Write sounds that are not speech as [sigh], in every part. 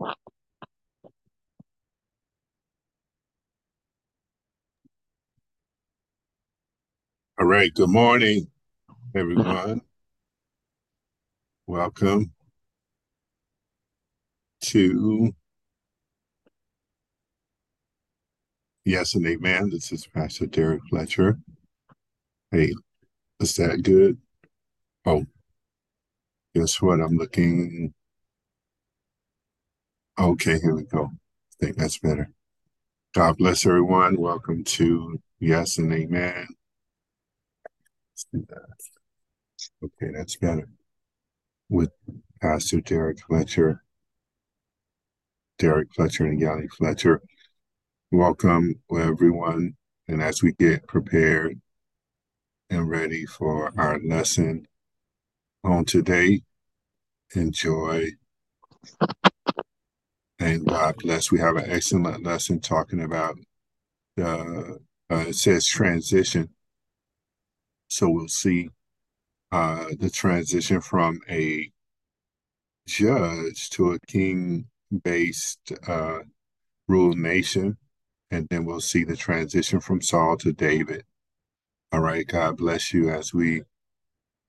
All right, good morning, everyone. [laughs] Welcome to Yes and Amen. This is Pastor Derrick Fletcher. Hey, is that good? Oh, guess what? I'm looking. Okay, here we go. I think that's better. God bless everyone. Welcome to Yes and Amen. Okay, that's better. With Pastor Derrick Fletcher, Derrick Fletcher and Yanni Fletcher. Welcome, everyone. And as we get prepared and ready for our lesson on today, enjoy and God bless. We have an excellent lesson talking about uh, uh, it says transition. So we'll see uh, the transition from a judge to a king-based uh, ruled nation, and then we'll see the transition from Saul to David. All right, God bless you as we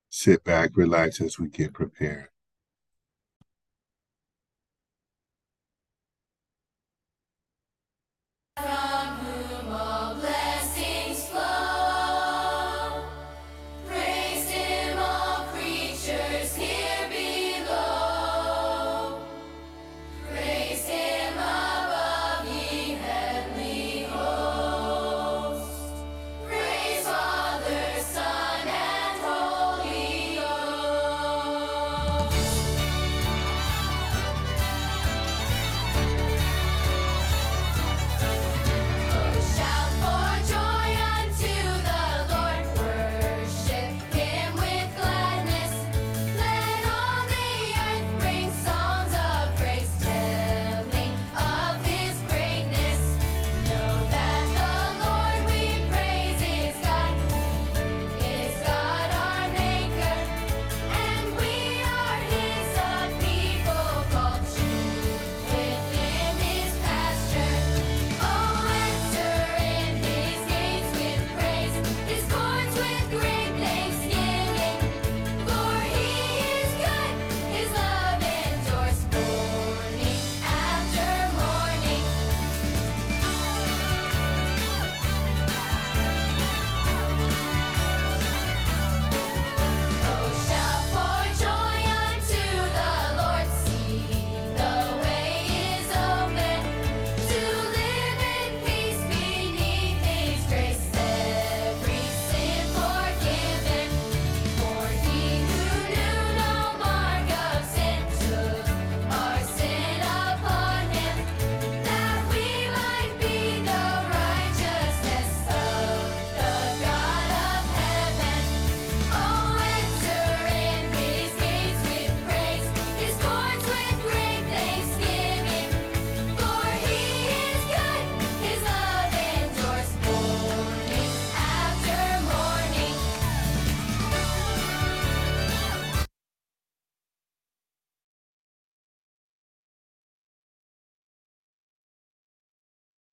sit back, relax as we get prepared.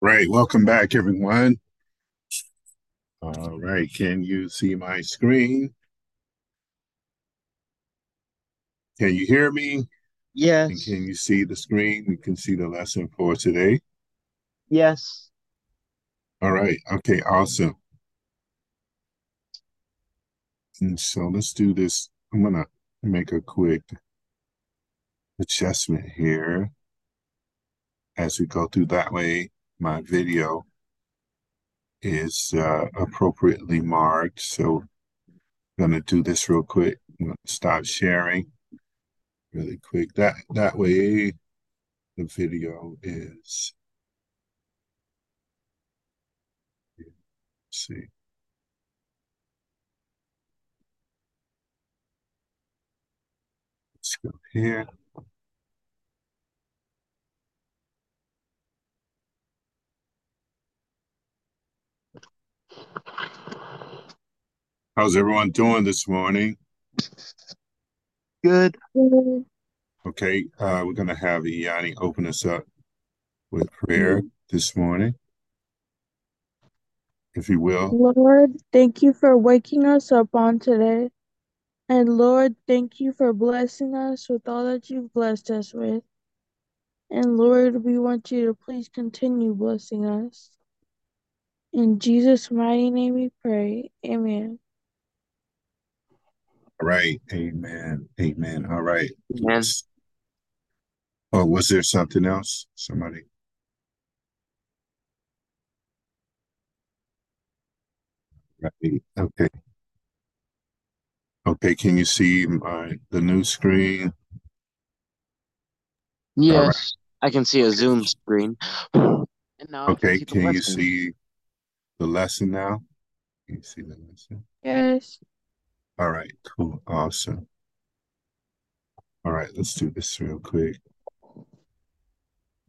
Right. Welcome back, everyone. All right. Can you see my screen? Can you hear me? Yes. And can you see the screen? We can see the lesson for today. Yes. All right. Okay. Awesome. And so let's do this. I'm going to make a quick adjustment here as we go through that way my video is uh, appropriately marked. So I'm going to do this real quick. Stop sharing really quick. That, that way the video is, see. Let's go here. How's everyone doing this morning? Good. Okay, uh, we're going to have Yanni open us up with prayer this morning, if you will. Lord, thank you for waking us up on today. And Lord, thank you for blessing us with all that you've blessed us with. And Lord, we want you to please continue blessing us. In Jesus' mighty name we pray. Amen. All right, amen, amen. All right. Amen. Let's- Oh, was there something else? Somebody? Right, okay. Okay, can you see my, the new screen? Yes, I can see a Zoom screen. [sighs] And now Okay, see the can you see the lesson now? Can you see the lesson? Yes. All right, cool, awesome. All right, let's do this real quick.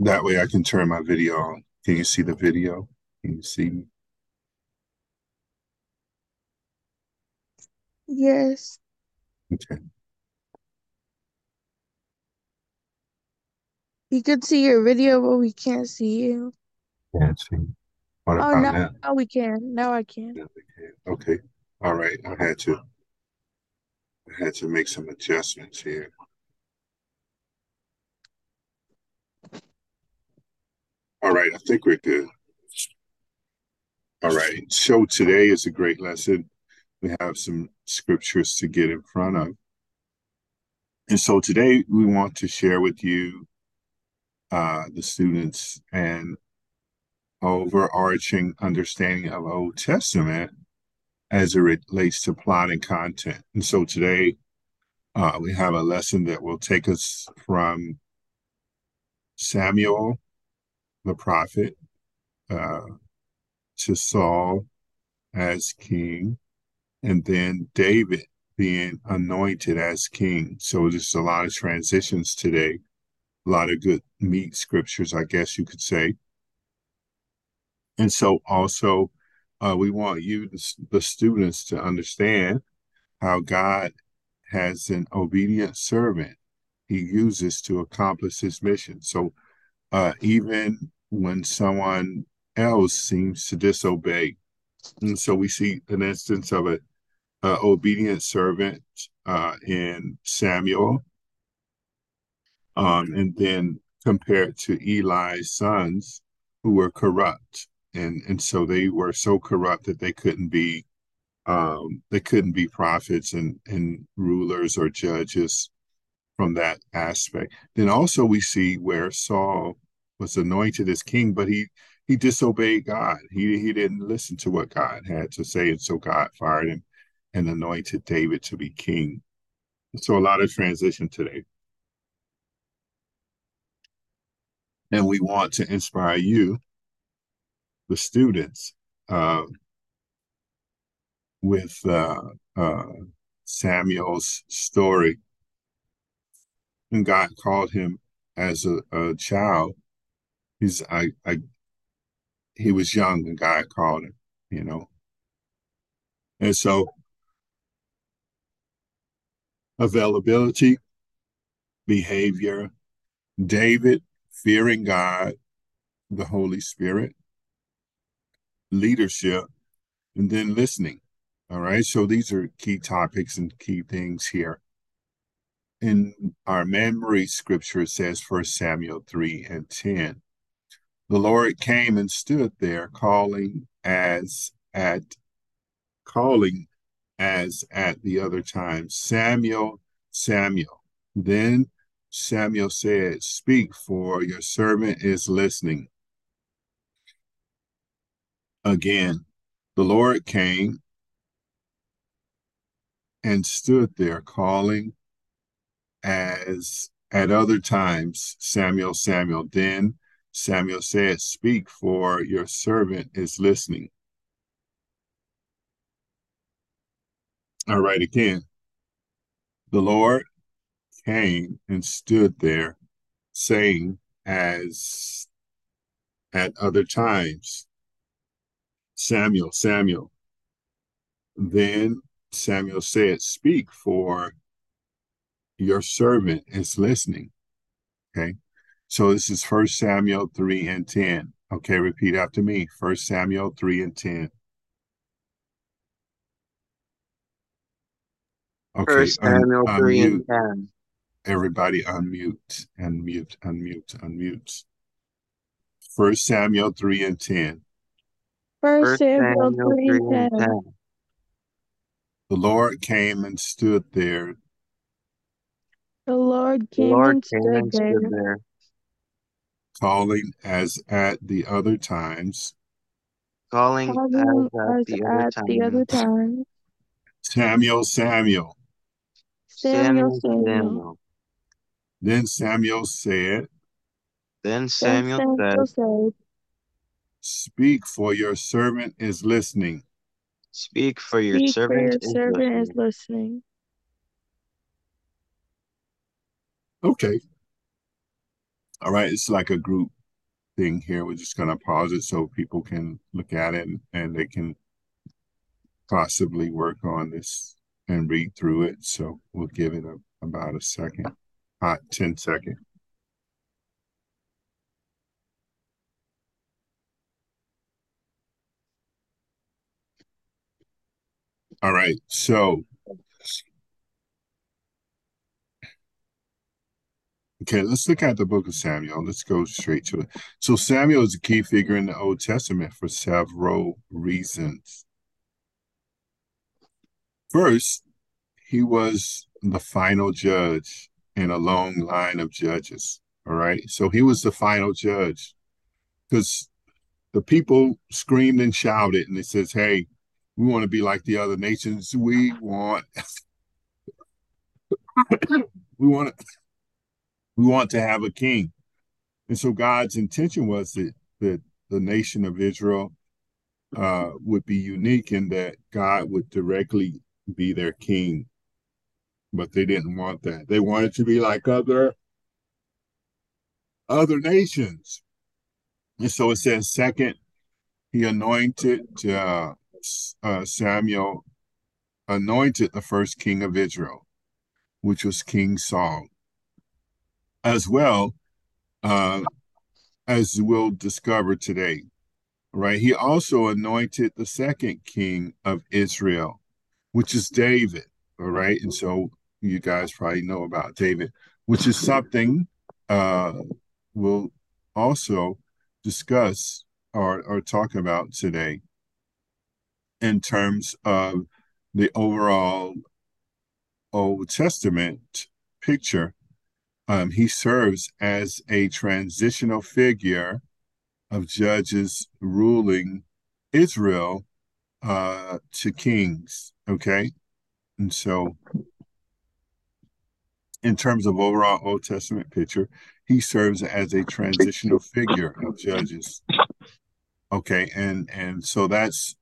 That way I can turn my video on. Can you see the video? Can you see me? Yes. Okay, We could see your video, but we can't see you. can't see. What Oh, about now, now? now we can. No, I can. Yeah, we can. Okay, all right, I had to, I had to make some adjustments here. All right, I think we're good. All right, so today is a great lesson. We have some scriptures to get in front of. And so today we want to share with you, uh, the students, an overarching understanding of Old Testament as it relates to plot and content. And so today uh, we have a lesson that will take us from Samuel, the prophet, uh, to Saul as king, and then David being anointed as king. So there's a lot of transitions today, a lot of good meat scriptures, I guess you could say. And so also, uh, we want you, the, students, to understand how God has an obedient servant he uses to accomplish his mission. So uh, even when someone else seems to disobey, and so we see an instance of a, a obedient servant uh, in Samuel, um, and then compared to Eli's sons who were corrupt, and and so they were so corrupt that they couldn't be um, they couldn't be prophets and and rulers or judges from that aspect. Then also we see where Saul was anointed as king, but he he disobeyed God. He he didn't listen to what God had to say, and so God fired him and anointed David to be king. So a lot of transition today. And we want to inspire you, the students, uh, with uh, uh, Samuel's story. And God called him as a, a child. He's I, I he was young and God called him, you know. And so availability, behavior, David fearing God, the Holy Spirit, leadership, and then listening. All right. So these are key topics and key things here. In our memory scripture, says First Samuel 3 and 10. The Lord came and stood there calling as at calling as at the other time, Samuel, Samuel. Then Samuel said, Speak, for your servant is listening. Again, the Lord came and stood there calling as at other times, Samuel, Samuel. Then Samuel said, Speak, for your servant is listening. All right, again. The Lord came and stood there, saying, as at other times, Samuel, Samuel. Then Samuel said, Speak, for your servant is listening. Okay. So this is First Samuel 3 and 10. Okay, repeat after me. First Samuel 3 and 10. Okay, First un- Samuel 3 and unmute. 10. Everybody unmute, unmute, unmute, unmute. First Samuel 3 and 10. First First Samuel Samuel 3 3 and and 10. 10. The Lord came and stood there, The Lord The came Lord and came stood and there, stood there, calling as at the other times, calling as calling at us the other at the other time, time. Samuel, Samuel. Samuel, Samuel, Samuel. Samuel. Then Samuel said, Then Then Samuel Samuel said, said, Speak, for your servant is listening. Speak, for your Speak, for servant your is servant is listening. listening. Okay. All right. It's like a group thing here. We're just going to pause it so people can look at it and, and they can possibly work on this and read through it. So we'll give it a, about a second, hot 10 second. All right. So, okay, let's look at the book of Samuel. Let's go straight to it. So, Samuel is a key figure in the Old Testament for several reasons. First, he was the final judge in a long line of judges. All right. So, he was the final judge because the people screamed and shouted and they says, Hey, we want to be like the other nations. We want [laughs] we want to we want to have a king. And so God's intention was that that the nation of Israel uh, would be unique in that God would directly be their king. But they didn't want that. They wanted to be like other other nations. And so it says, second, he anointed uh, uh, Samuel, anointed the first king of Israel, which was King Saul. As well, uh, as we'll discover today, right? He also anointed the second king of Israel, which is David, all right? And so you guys probably know about David, which is something uh, we'll also discuss or, or talk about today in terms of the overall Old Testament picture. Um, he serves as a transitional figure of judges ruling Israel uh, to kings. Okay. And so, in terms of overall Old Testament picture, he serves as a transitional figure of judges. Okay. And, and so that's,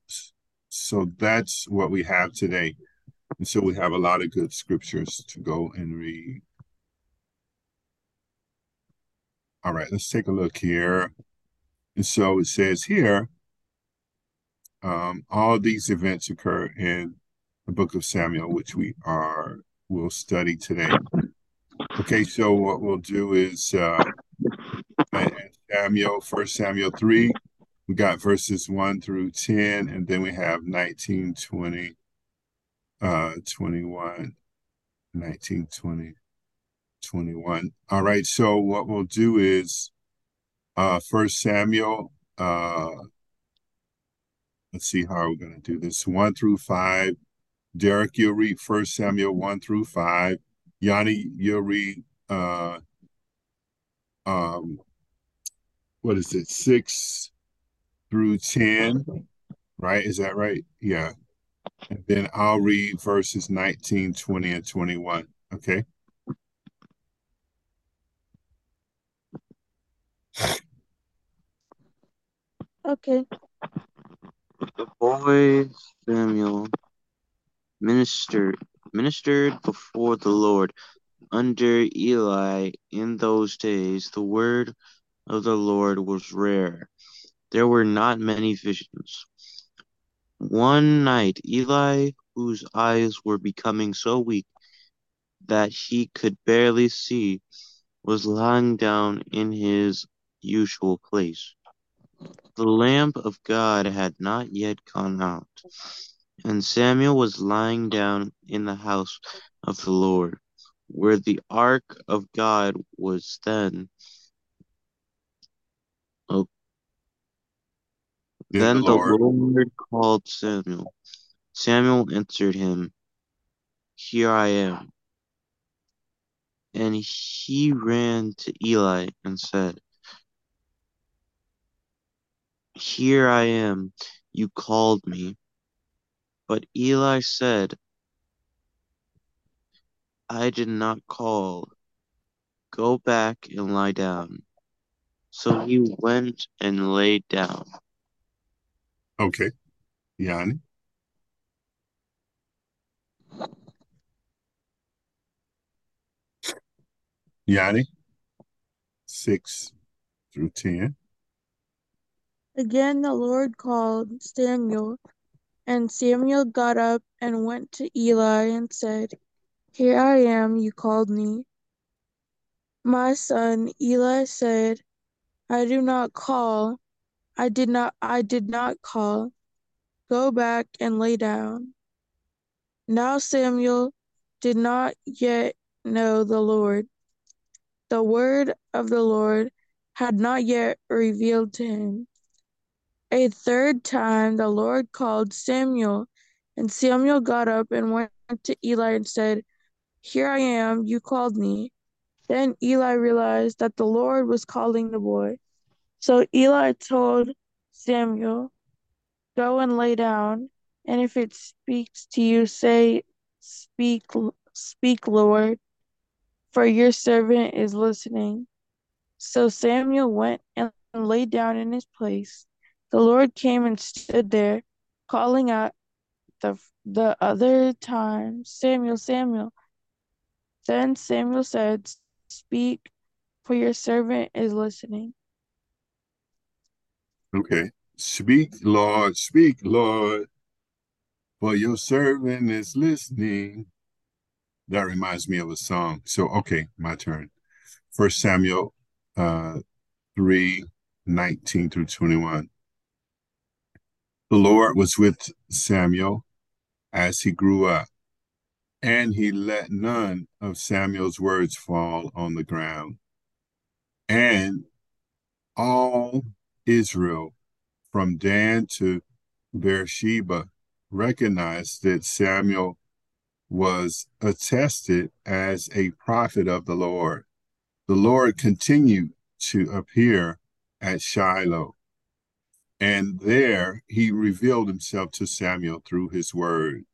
so that's what we have today. And so we have a lot of good scriptures to go and read. All right, let's take a look here. And so it says here, um, all these events occur in the book of Samuel, which we are will study today. Okay, so what we'll do is uh, Samuel, First Samuel three, we got verses one through ten, and then we have 19, 20, uh, 21, 19, 20, 21. All right, so what we'll do is uh First Samuel, uh, let's see how we're going to do this. One through five. Derrick, you'll read First Samuel one through five. Yanni, you'll read uh, um, what is it, six through ten, right? Is that right? Yeah. And then I'll read verses 19, 20, and 21. Okay. Okay. The boy Samuel ministered ministered before the Lord under Eli in those days. The word of the Lord was rare. There were not many visions. One night, Eli, whose eyes were becoming so weak that he could barely see, was lying down in his usual place. The lamp of God had not yet gone out, and Samuel was lying down in the house of the Lord, where the ark of God was then. Then the, Lord. Lord called Samuel. Samuel answered him, Here I am. And he ran to Eli and said, Here I am, you called me. But Eli said, I did not call. Go back and lie down. So he went and laid down. Okay. Yanni? Yanni? 6 through 10. Again the Lord called Samuel, and Samuel got up and went to Eli and said, Here I am, you called me. My son, Eli said, I do not call, I did not, I did not call. Go back and lay down. Now Samuel did not yet know the Lord. The word of the Lord had not yet revealed to him. A third time the Lord called Samuel, and Samuel got up and went to Eli and said, Here I am, you called me. Then Eli realized that the Lord was calling the boy. So Eli told Samuel, Go and lay down, and if it speaks to you, say, Speak, speak, Lord, for your servant is listening. So Samuel went and lay down in his place. The Lord came and stood there, calling out the, the other time, Samuel, Samuel. Then Samuel said, Speak, for your servant is listening. Okay. Speak, Lord, speak, Lord, for your servant is listening. That reminds me of a song. So, okay, my turn. First Samuel uh, 3 19 through 21. The Lord was with Samuel as he grew up, and he let none of Samuel's words fall on the ground. And all Israel, from Dan to Beersheba, recognized that Samuel was attested as a prophet of the Lord. The Lord continued to appear at Shiloh and there he revealed himself to Samuel through his word.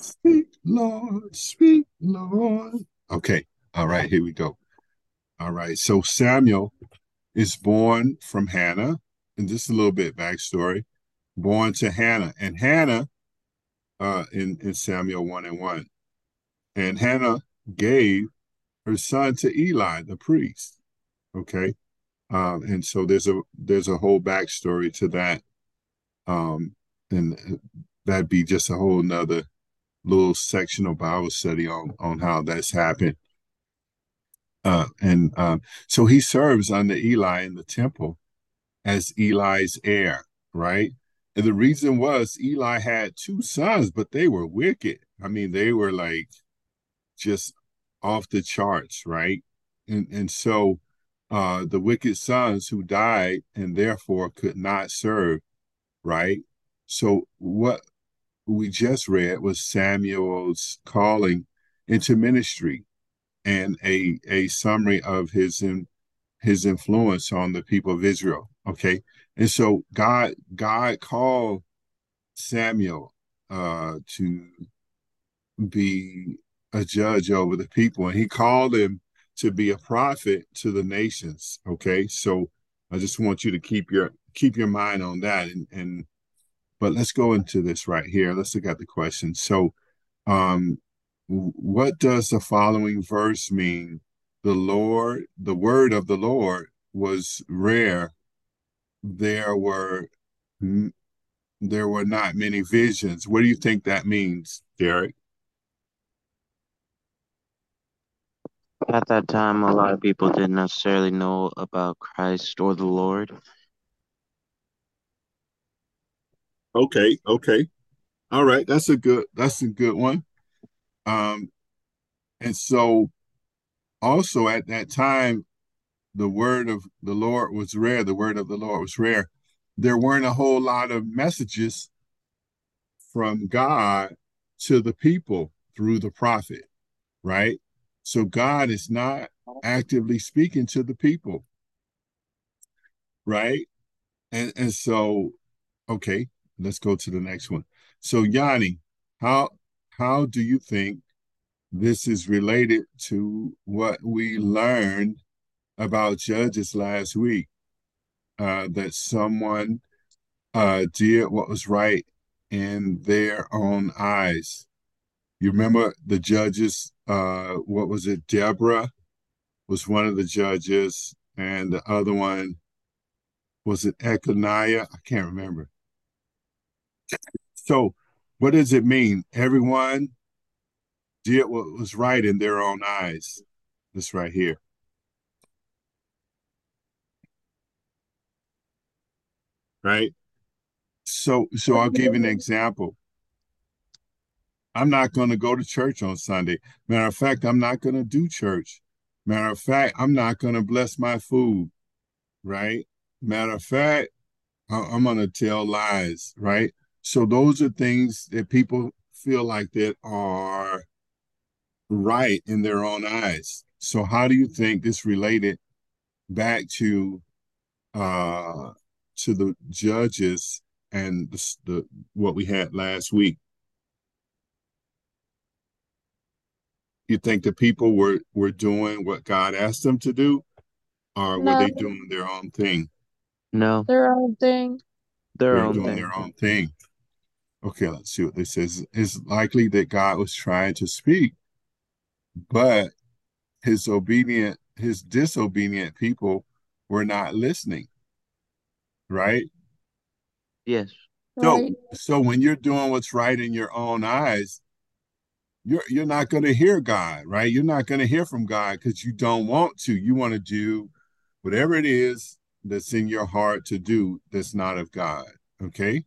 Speak, Lord, speak, Lord. Okay, all right, here we go. All right, so Samuel is born from Hannah, and just a little bit backstory. Born to Hannah, and Hannah uh, in, in Samuel 1 and 1. And Hannah gave her son to Eli, the priest. Okay. Um, and so there's a there's a whole backstory to that. Um, and that'd be just a whole nother little section of Bible study on on how that's happened. Uh, and um, so he serves under Eli in the temple as Eli's heir, right? And the reason was Eli had two sons, but they were wicked. I mean, they were like just off the charts, right? And and so uh, the wicked sons who died and therefore could not serve, right? So what we just read was Samuel's calling into ministry and a a summary of his in, his influence on the people of Israel. Okay, and so God God called Samuel uh, to be a judge over the people, and he called him to be a prophet to the nations. Okay, so I just want you to keep your keep your mind on that. And and but let's go into this right here. Let's look at the question. So, um, what does the following verse mean? The Lord, the word of the Lord was rare. There were there were not many visions. What do you think that means, Derrick? At that time, a lot of people didn't necessarily know about Christ or the Lord. Okay, okay. All right, that's a good that's a good one. Um and so also at that time the word of the Lord was rare, the word of the Lord was rare. There weren't a whole lot of messages from God to the people through the prophet, right? So God is not actively speaking to the people, right? And and so, okay, let's go to the next one. So Yanni, how how do you think this is related to what we learned about judges last week? Uh, that someone uh, did what was right in their own eyes. You remember the judges, uh, what was it? Deborah was one of the judges, and the other one was it Echaniah? I can't remember. So, what does it mean? Everyone did what was right in their own eyes. This right here. Right? So so I'll give an example. I'm not going to go to church on Sunday. Matter of fact, I'm not going to do church. Matter of fact, I'm not going to bless my food. Right? Matter of fact, I'm going to tell lies. Right? So those are things that people feel like that are right in their own eyes. So how do you think this related back to uh to the judges and the, the what we had last week? You think the people were were doing what God asked them to do, or No. were they doing their own thing? No, Their own thing. their They're own doing thing. their own thing. Okay, let's see what this says. It's likely that God was trying to speak, but his obedient, his disobedient people were not listening. Right? Yes. So, Right. so when you're doing what's right in your own eyes, you're you're not going to hear God, right? You're not going to hear from God because you don't want to. You want to do whatever it is that's in your heart to do that's not of God. Okay.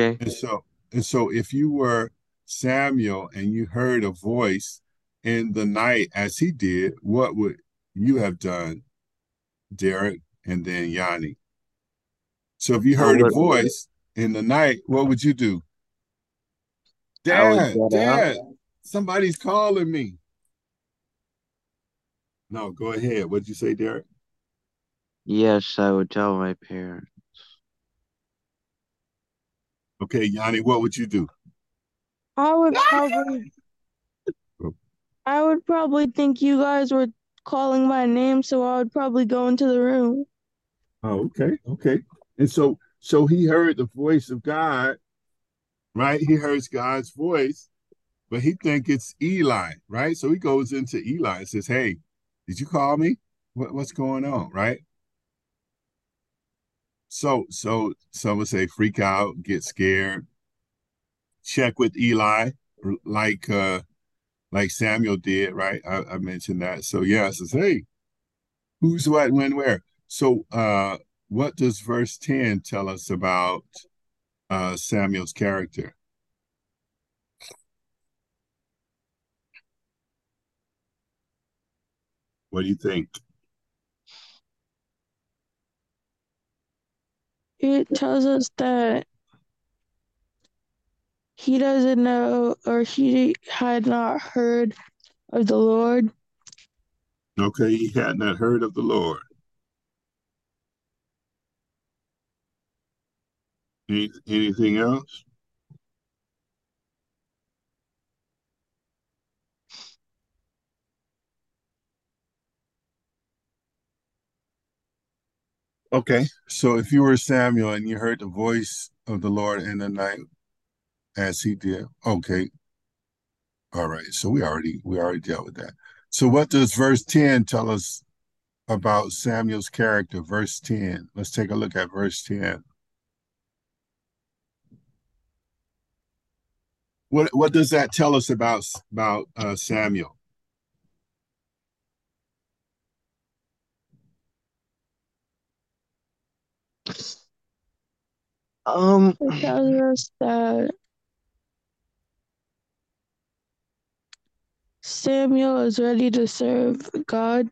Okay. And so, and so if you were Samuel and you heard a voice in the night as he did, what would you have done, Derrick, and then Yanni? So if you heard a voice in the night, what would you do? Dad. Dad, somebody's calling me. No, go ahead. What'd you say, Derrick? Yes, I would tell my parents. Okay, Yanni, what would you do? I would probably oh. I would probably think you guys were calling my name, so I would probably go into the room. Oh, okay, okay. And so, so he heard the voice of God, right? He hears God's voice, but he think it's Eli, right? So he goes into Eli and says, "Hey, did you call me? What, what's going on?" Right? So, so some would say freak out, get scared, check with Eli, like uh, like Samuel did, right? I, I mentioned that. So yeah, says, "Hey, who's what, when, where?" So, uh, what does verse 10 tell us about uh, Samuel's character? What do you think? It tells us that he doesn't know or he had not heard of the Lord. Okay, he had not heard of the Lord. Any, anything else? Okay, so if you were Samuel and you heard the voice of the Lord in the night as he did, okay. All right, so we already we already dealt with that. So what does verse 10 tell us about Samuel's character? Verse 10. Let's take a look at verse 10. What what does that tell us about about uh, Samuel? Um, It tells us that Samuel is ready to serve God.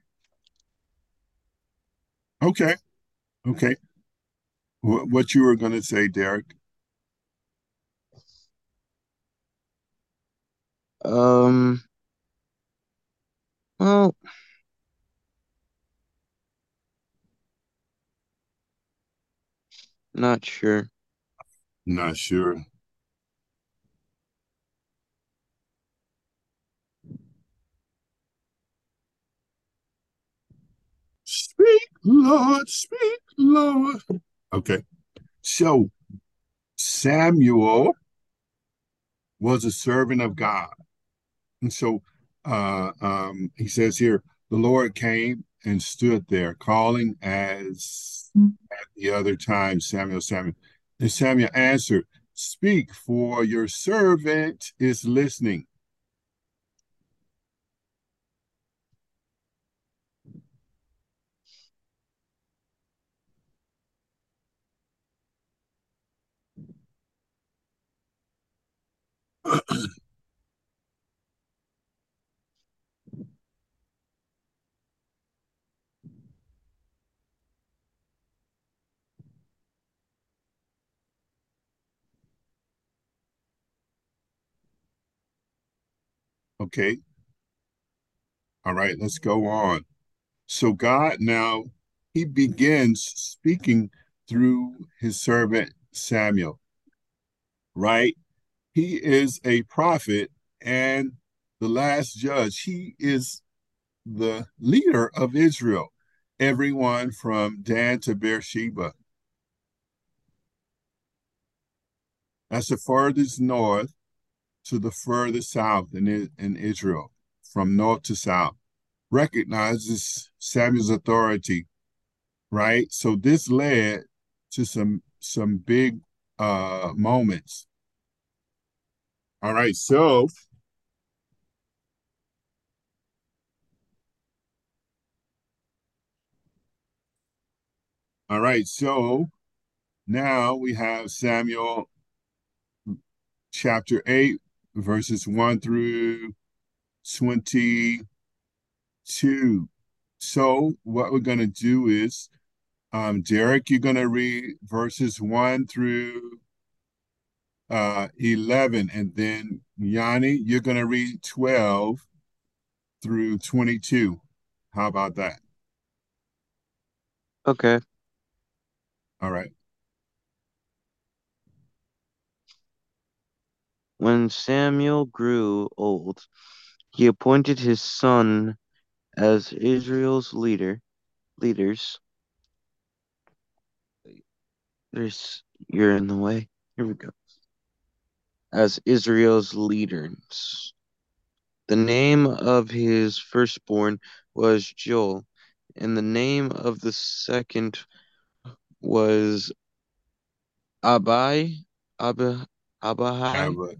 Okay. Okay. What, what you were going to say, Derrick? um, well, not sure. Not sure. Speak, Lord, speak, Lord. Okay. So Samuel was a servant of God. And so uh, um, he says here, the Lord came and stood there, calling as at the other time, Samuel, Samuel. And Samuel answered, Speak, for your servant is listening. [clears throat] Okay. All right, let's go on. So God now, he begins speaking through his servant Samuel, right? He is a prophet and the last judge. He is the leader of Israel, everyone from Dan to Beersheba. That's the farthest north to the further south in, in Israel, from north to south. Recognizes Samuel's authority, right? So this led to some some big uh moments. All right, so All right, so now we have Samuel chapter 8, verses 1 through 22. So, what we're going to do is, um, Derrick, you're going to read verses 1 through uh, 11, and then Yanni, you're going to read 12 through 22. How about that? Okay. All right. When Samuel grew old, he appointed his son as Israel's leader. Leaders. There's you're in the way. Here we go. As Israel's leaders. The name of his firstborn was Joel, and the name of the second was Abai, Abba, Abahai, Abba,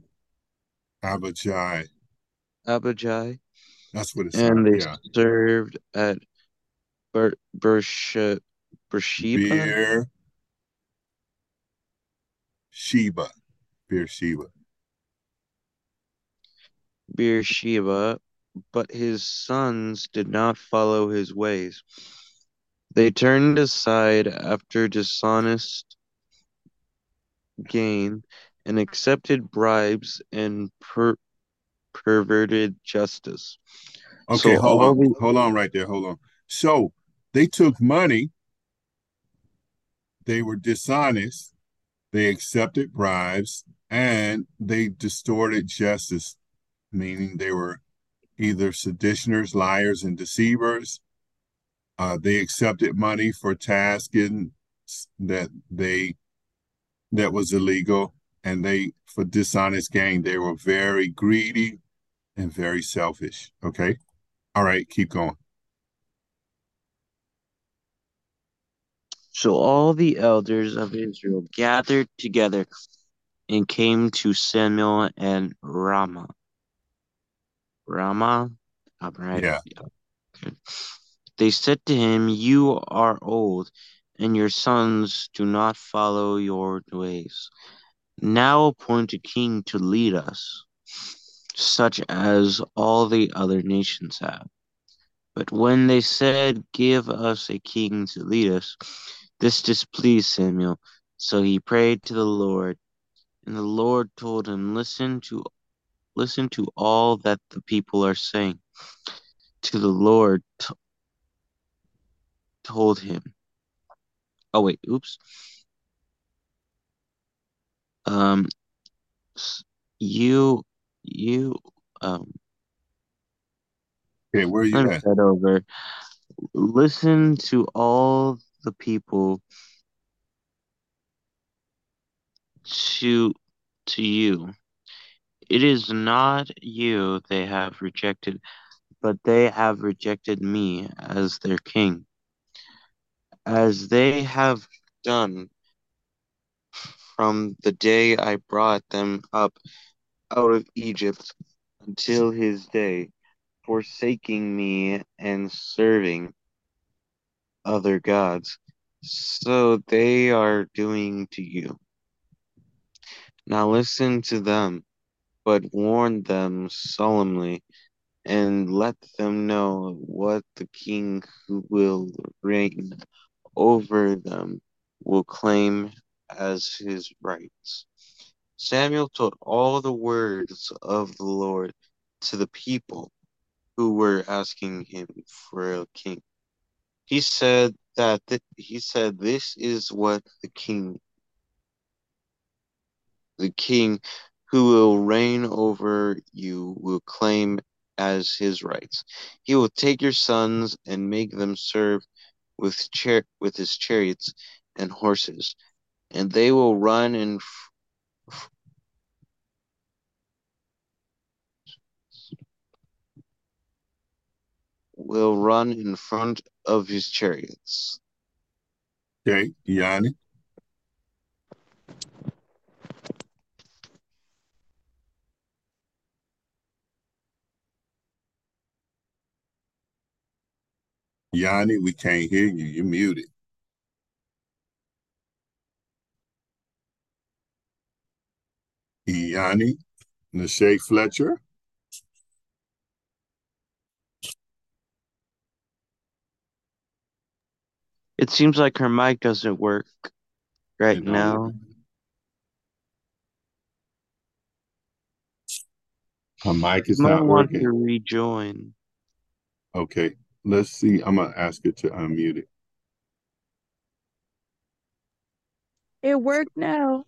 Abijai. Abijai. That's what it and said. they Yeah. served at Ber, Bershe, Beersheba. Beer Sheba. Beersheba. Beersheba, but his sons did not follow his ways. They turned aside after dishonest gain and accepted bribes and per, perverted justice. Okay, So hold on. the- Hold on right there. Hold on. So they took money, they were dishonest, they accepted bribes, and they distorted justice, meaning they were either seditioners, liars, and deceivers. Uh, they accepted money for tasking that they that was illegal, and they for dishonest gain. They were very greedy and very selfish. Okay. All right, keep going. So all the elders of Israel gathered together and came to Samuel and Ramah. Ramah? I'm right. Yeah. Okay. They said to him, You are old, and your sons do not follow your ways. Now appoint a king to lead us, such as all the other nations have. But when they said, Give us a king to lead us, this displeased Samuel. So he prayed to the Lord, and the Lord told him, Listen to listen to all that the people are saying. To the Lord t- told him. Oh wait, oops. Um, you, you, um. Okay, where are you at? Start over. Listen to all the people to to you. It is not you they have rejected, but they have rejected me as their king, as they have done from the day I brought them up out of Egypt until his day, forsaking me and serving other gods. So they are doing to you. Now listen to them, but warn them solemnly, and let them know what the king who will reign over them will claim as his rights. Samuel told all the words of the Lord to the people who were asking him for a king. He said that th- he said this is what the king the king who will reign over you will claim as his rights. He will take your sons and make them serve with char- with his chariots and horses, and they will run in f- will run in front of his chariots. Okay, Yanni. Yanni, we can't hear you. You're muted. Yanni, Nashay Fletcher. It seems like her mic doesn't work right It don't now. work. Her mic is You might not want working. to rejoin. Okay, let's see. I'm gonna ask her to unmute it. It worked now.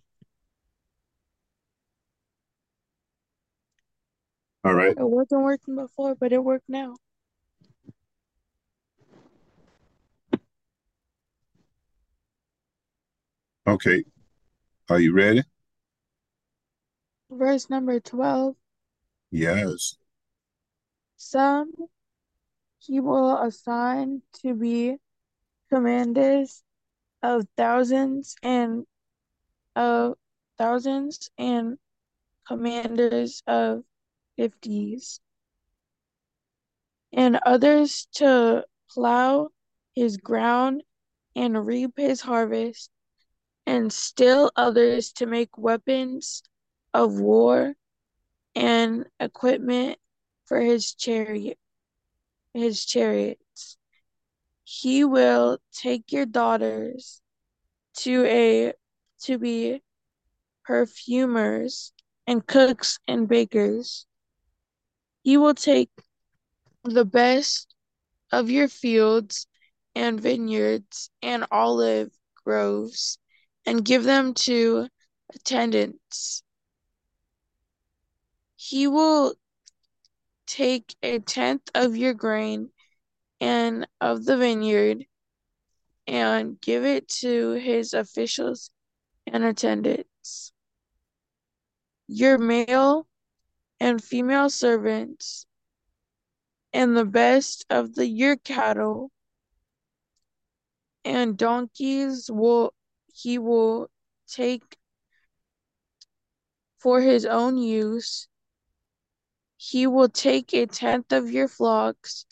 All right. It wasn't working before, but it worked now. Okay. Are you ready? Verse number 12. Yes. Some he will assign to be commanders of thousands and of thousands and commanders of fifties, and others to plow his ground and reap his harvest, and still others to make weapons of war and equipment for his chariot his chariots. He will take your daughters to a to be perfumers and cooks and bakers. He will take the best of your fields and vineyards and olive groves and give them to attendants. He will take a tenth of your grain and of the vineyard and give it to his officials and attendants. Your male and female servants and the best of the year cattle and donkeys will he will take for his own use. He will take a tenth of your flocks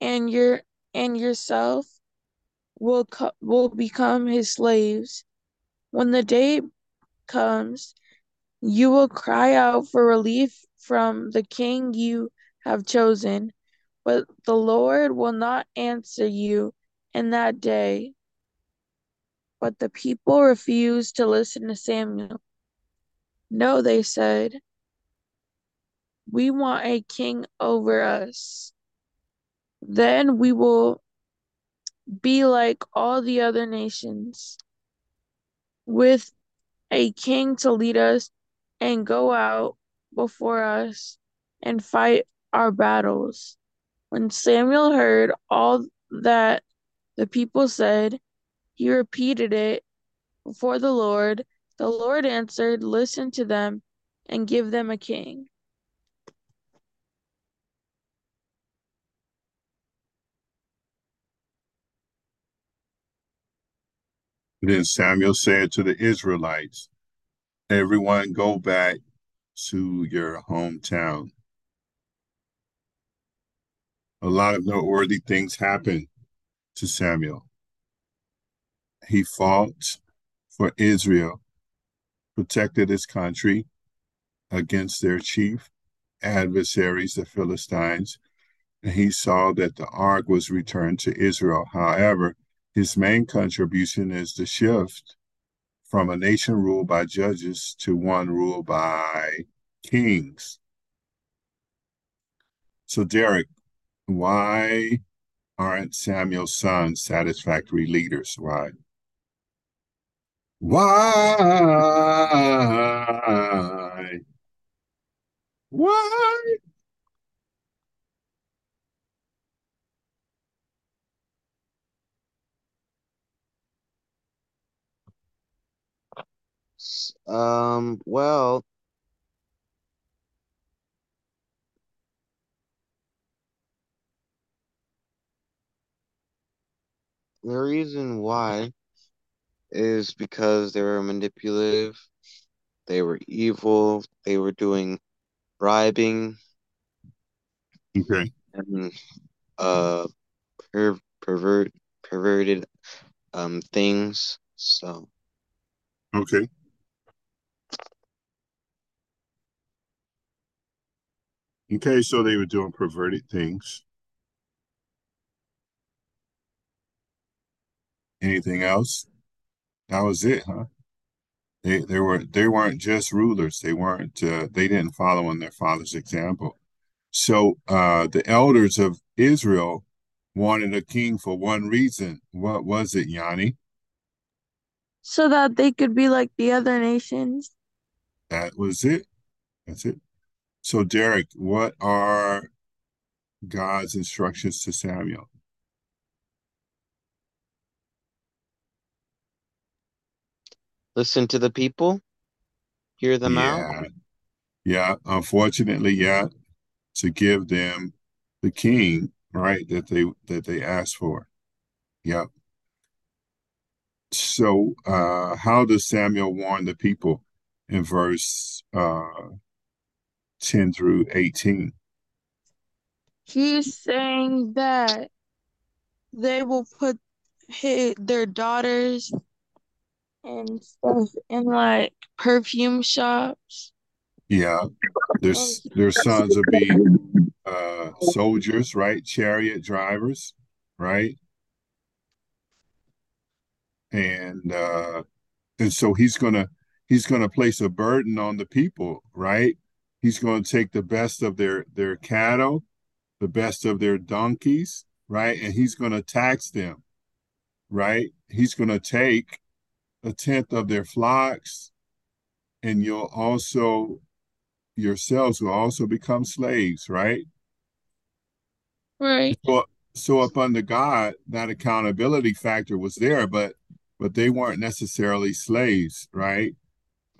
and your and yourself will co- will become his slaves. When the day comes, you will cry out for relief from the king you have chosen, but the Lord will not answer you in that day. But the people refused to listen to Samuel. No, they said, we want a king over us. Then we will be like all the other nations, with a king to lead us and go out before us and fight our battles. When Samuel heard all that the people said, he repeated it before the Lord. The Lord answered, Listen to them and give them a king. Then Samuel said to the Israelites, Everyone go back to your hometown. A lot of noteworthy things happened to Samuel. He fought for Israel, protected his country against their chief adversaries, the Philistines, and he saw that the ark was returned to Israel. However, his main contribution is the shift from a nation ruled by judges to one ruled by kings. So, Derrick, why aren't Samuel's sons satisfactory leaders? Why? Why? Why? Um, well, the reason why is because they were manipulative, they were evil, they were doing bribing Okay. and uh per pervert perverted um things. So Okay. Okay, so they were doing perverted things. Anything else? That was it, huh? They they were they weren't just rulers. They weren't uh, they didn't follow in their father's example. So uh, the elders of Israel wanted a king for one reason. What was it, Yanni? So that they could be like the other nations. That was it. That's it. So Derrick, what are God's instructions to Samuel? listen to the people, hear them out. Yeah. Yeah, unfortunately, yeah, to give them the king, right, that they that they asked for. Yep. So, uh, how does Samuel warn the people in verse uh, 10 through 18? He's saying that they will put his, their daughters and stuff in like perfume shops. Yeah, their, their sons will be uh, soldiers, right? Chariot drivers, right? And uh, and so he's gonna he's gonna place a burden on the people, right? He's going to take the best of their their cattle, the best of their donkeys, right? And he's going to tax them, right? He's going to take a tenth of their flocks, and you'll also yourselves will also become slaves, right? right, So, so up under God, that accountability factor was there, but but they weren't necessarily slaves, right?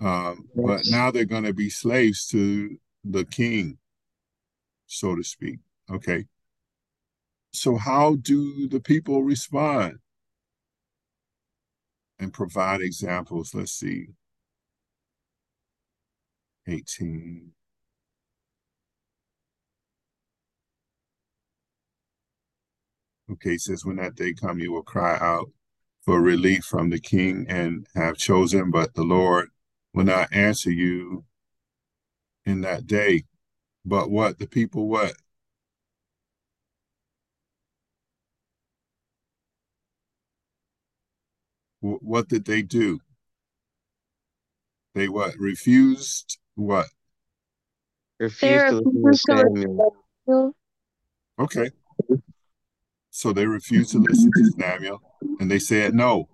Um, but now they're going to be slaves to the king, so to speak. Okay. So how do the people respond? And provide examples. Let's see. 18. Okay, says, when that day come, you will cry out for relief from the king and have chosen, but the Lord will not answer you in that day. But what? The people what? What did they do? They what? Refused what? Refused to listen to Samuel. Okay. So they refused to listen to Samuel and they said no.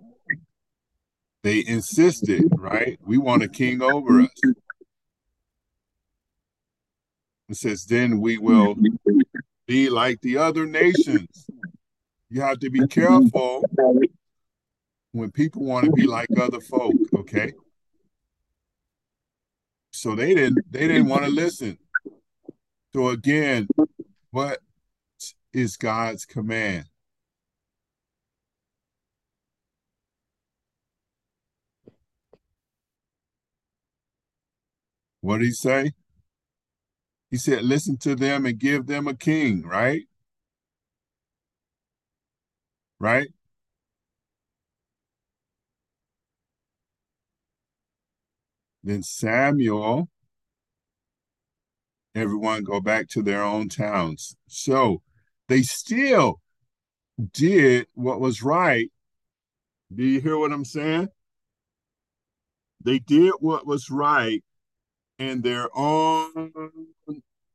They insisted, right? We want a king over us. It says, then we will be like the other nations. You have to be careful when people want to be like other folk, okay? So they didn't they didn't want to listen. So again, what is God's command? What did he say? He said, listen to them and give them a king, right? Right? Then Samuel, everyone go back to their own towns. So they still did what was right. Do you hear what I'm saying? They did what was right in their own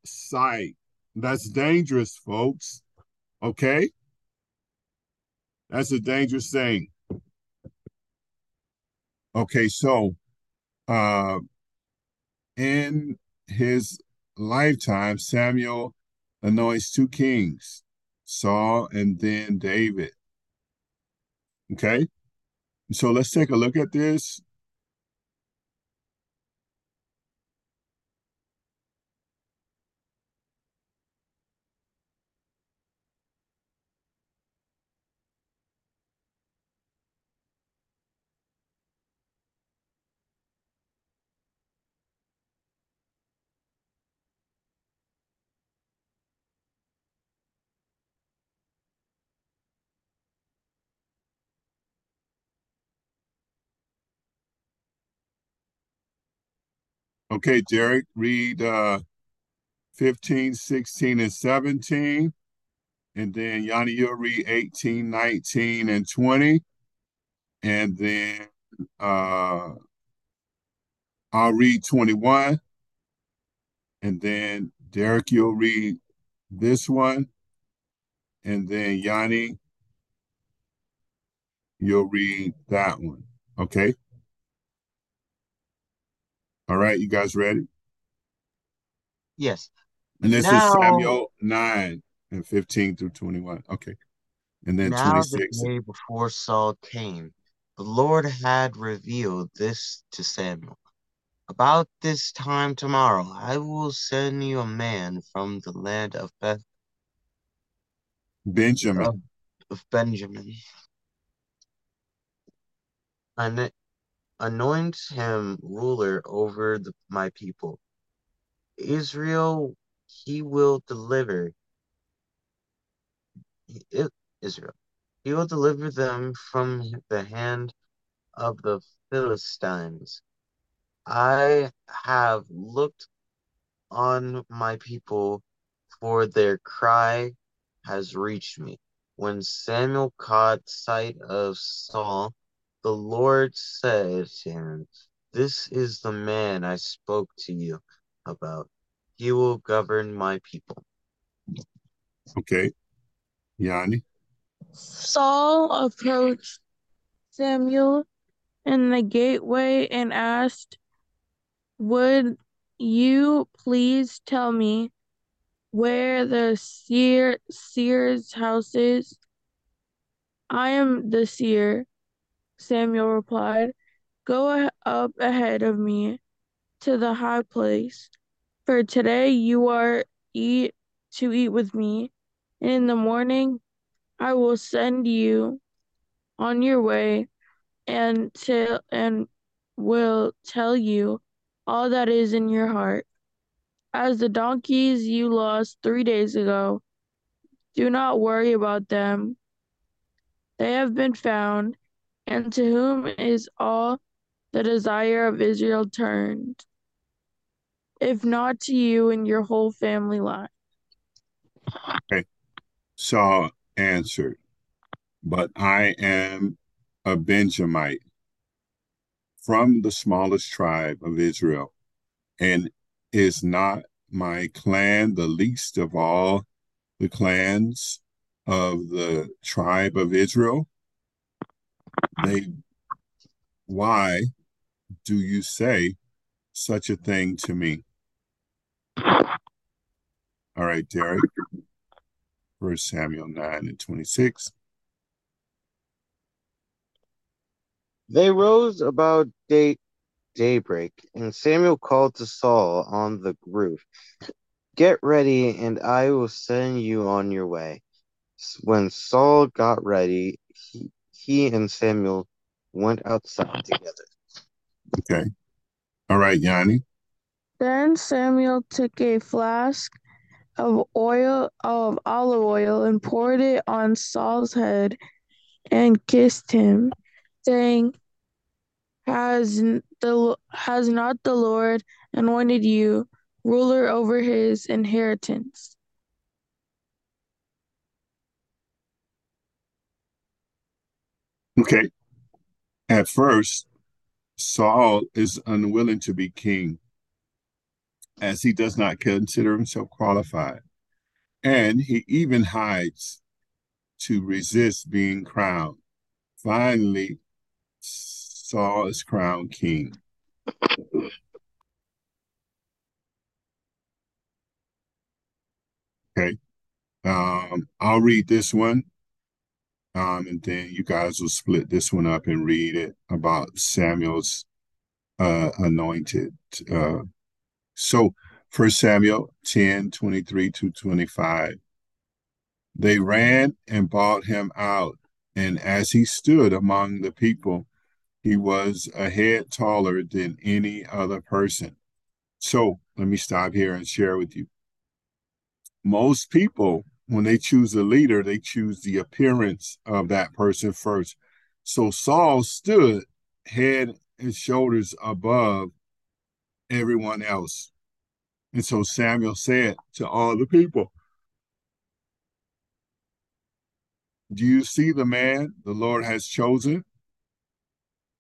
sight. That's dangerous, folks. Okay? That's a dangerous thing. Okay, so uh in his lifetime, Samuel anoints two kings, Saul and then David. Okay? So let's take a look at this. Okay, Derrick, read uh, 15, 16, and 17. And then Yanni, you'll read 18, 19, and 20. And then uh, I'll read 21. And then Derrick, you'll read this one. And then Yanni, you'll read that one. Okay? All right, you guys ready? Yes. And this now, is Samuel 9 and 15 through 21. Okay. And then now 26. the day before Saul came, the Lord had revealed this to Samuel. About this time tomorrow, I will send you a man from the land of Beth Benjamin. Of, of Benjamin. And anoint him ruler over the, my people. Israel, he will deliver. Israel, he will deliver them from the hand of the Philistines. I have looked on my people, for their cry has reached me. When Samuel caught sight of Saul, the Lord said to him, This is the man I spoke to you about. He will govern my people. Okay. Yanni. Saul approached Samuel in the gateway and asked, Would you please tell me where the seer, seer's house is? I am the seer, Samuel replied, Go up ahead of me to the high place, for today you are eat to eat with me, and in the morning I will send you on your way and tell and will tell you all that is in your heart. As the donkeys you lost three days ago, Do not worry about them. They have been found, and to whom is all the desire of Israel turned, if not to you and your whole family line. Okay. Saul answered, But I am a Benjamite from the smallest tribe of Israel, and is not my clan the least of all the clans of the tribe of Israel? They, why do you say such a thing to me? All right, Derrick. First Samuel 9 and 26. They rose about day daybreak, and Samuel called to Saul on the roof, Get ready, and I will send you on your way. When Saul got ready, he, he and Samuel went outside together. Okay. All right, Yanni. Then Samuel took a flask of oil of olive oil and poured it on Saul's head and kissed him, saying, Has the has not the Lord anointed you ruler over his inheritance? Okay. At first, Saul is unwilling to be king as he does not consider himself qualified. And he even hides to resist being crowned. Finally, Saul is crowned king. Okay. Um, I'll read this one. Um, and then you guys will split this one up and read it about Samuel's uh, anointed. Uh, so, First Samuel 10 23 to 25. They ran and bought him out, and as he stood among the people, he was a head taller than any other person. So, let me stop here and share with you. Most people when they choose a leader, they choose the appearance of that person first. So Saul stood head and shoulders above everyone else. And so Samuel said to all the people, Do you see the man the Lord has chosen?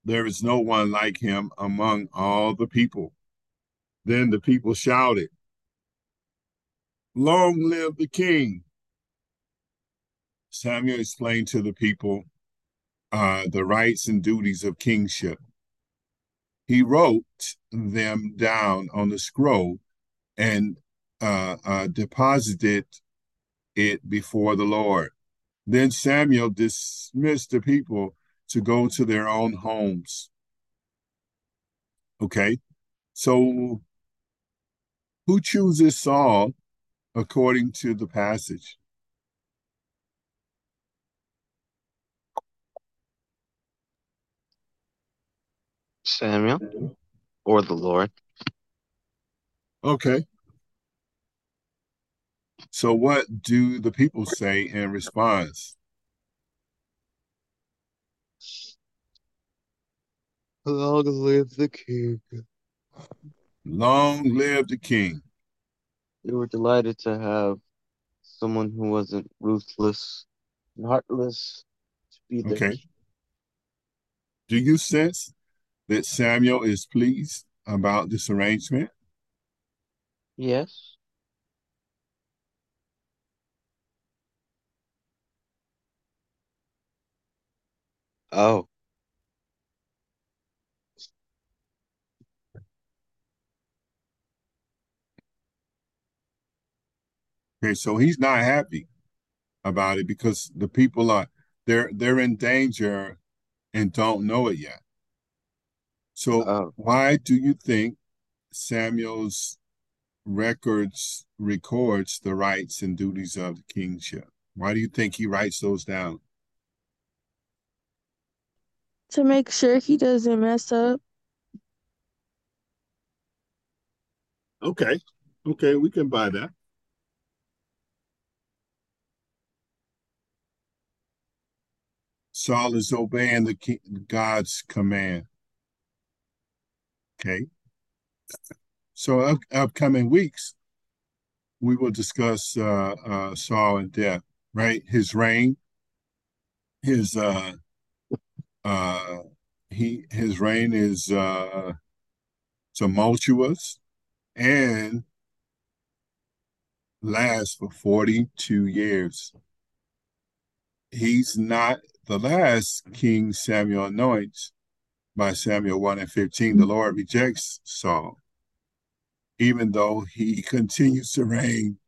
There is no one like him among all the people. Then the people shouted, Long live the king! Samuel explained to the people uh, the rights and duties of kingship. He wrote them down on the scroll and uh, uh, deposited it before the Lord. Then Samuel dismissed the people to go to their own homes. Okay, so who chooses Saul according to the passage? Samuel or the Lord. Okay. So, what do the people say in response? Long live the king. Long live the king. They were delighted to have someone who wasn't ruthless and heartless to be there. Okay. Do you sense that Samuel is pleased about this arrangement? Yes. Oh. Okay, so he's not happy about it because the people are they're they're in danger and don't know it yet. So Oh. why do you think Samuel's records records the rights and duties of the kingship? Why do you think he writes those down? To make sure he doesn't mess up. Okay. Okay, we can buy that. Saul is obeying the king, God's command. Okay. So up, upcoming weeks, we will discuss uh, uh, Saul and death, right? His reign, his uh, uh, he his reign is uh, tumultuous and lasts for 42 years. He's not the last King Samuel anoints by Samuel 1 and 15, the Lord rejects Saul, even though he continues to reign.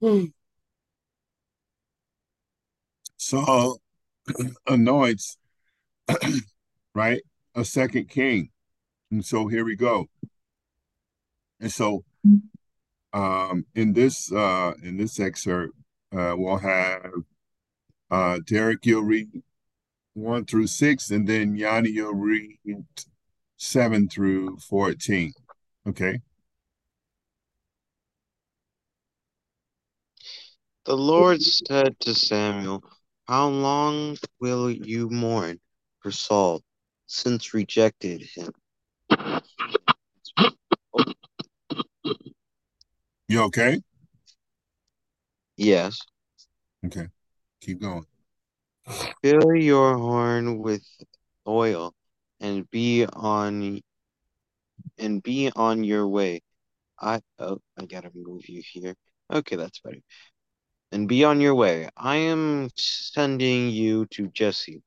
Hmm. Saul [clears throat] anoints, [clears throat] right, a second king. And so here we go. And so um, in this uh, in this excerpt, uh, we'll have uh, Derrick Gilreed 1 through 6, and then Yanni, you'll read 7 through 14. Okay. The Lord said to Samuel, How long will you mourn for Saul, since rejected him? You okay? Yes. Okay. Keep going. Fill your horn with oil and be on and be on your way. I oh I gotta move you here. Okay, that's better. And be on your way. I am sending you to Jesse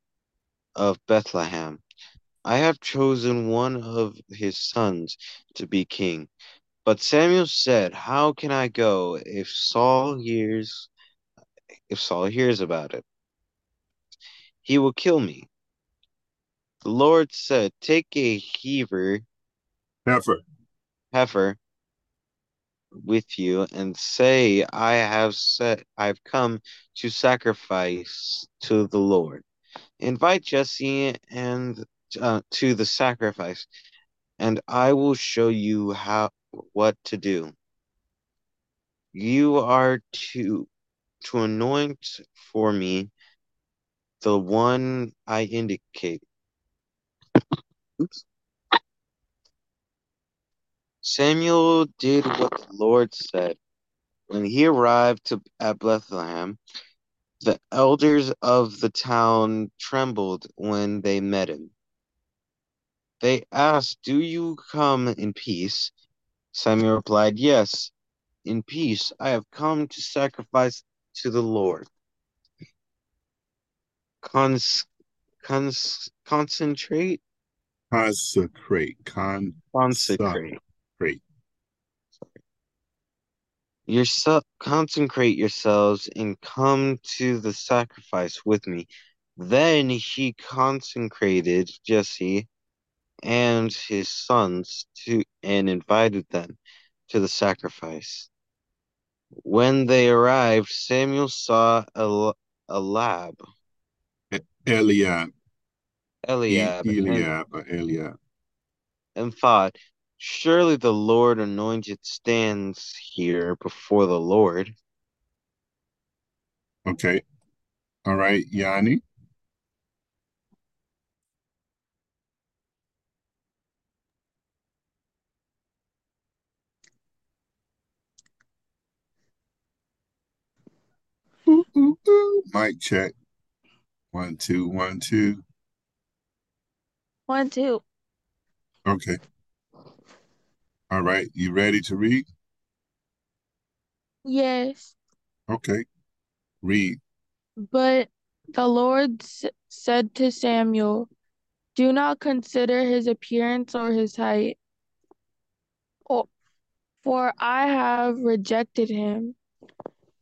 of Bethlehem. I have chosen one of his sons to be king. But Samuel said, How can I go if Saul hears if Saul hears about it? He will kill me. The Lord said, Take a heaver, Heifer. heifer with you, and say, I have set I've come to sacrifice to the Lord. Invite Jesse and uh, to the sacrifice, and I will show you how what to do. You are to to anoint for me the one I indicate. Oops. Samuel did what the Lord said. When he arrived to, at Bethlehem, the elders of the town trembled when they met him. They asked, Do you come in peace? Samuel replied, Yes, in peace. I have come to sacrifice to the Lord. Cons, cons, concentrate, Consecrate. Con consecrate. Great. Yourself, consecrate yourselves and come to the sacrifice with me. Then he consecrated Jesse and his sons to and invited them to the sacrifice. When they arrived, Samuel saw a, a lab, Eliab. E- Eliab, and, Eliab or Eliab. and thought, Surely the Lord anointed stands here before the Lord. Okay. All right, Yanni. Ooh, ooh, ooh. Mic check. One, two, one, two. One, two. Okay. All right. You ready to read? Yes. Okay. Read. But the Lord said to Samuel, Do not consider his appearance or his height, for I have rejected him.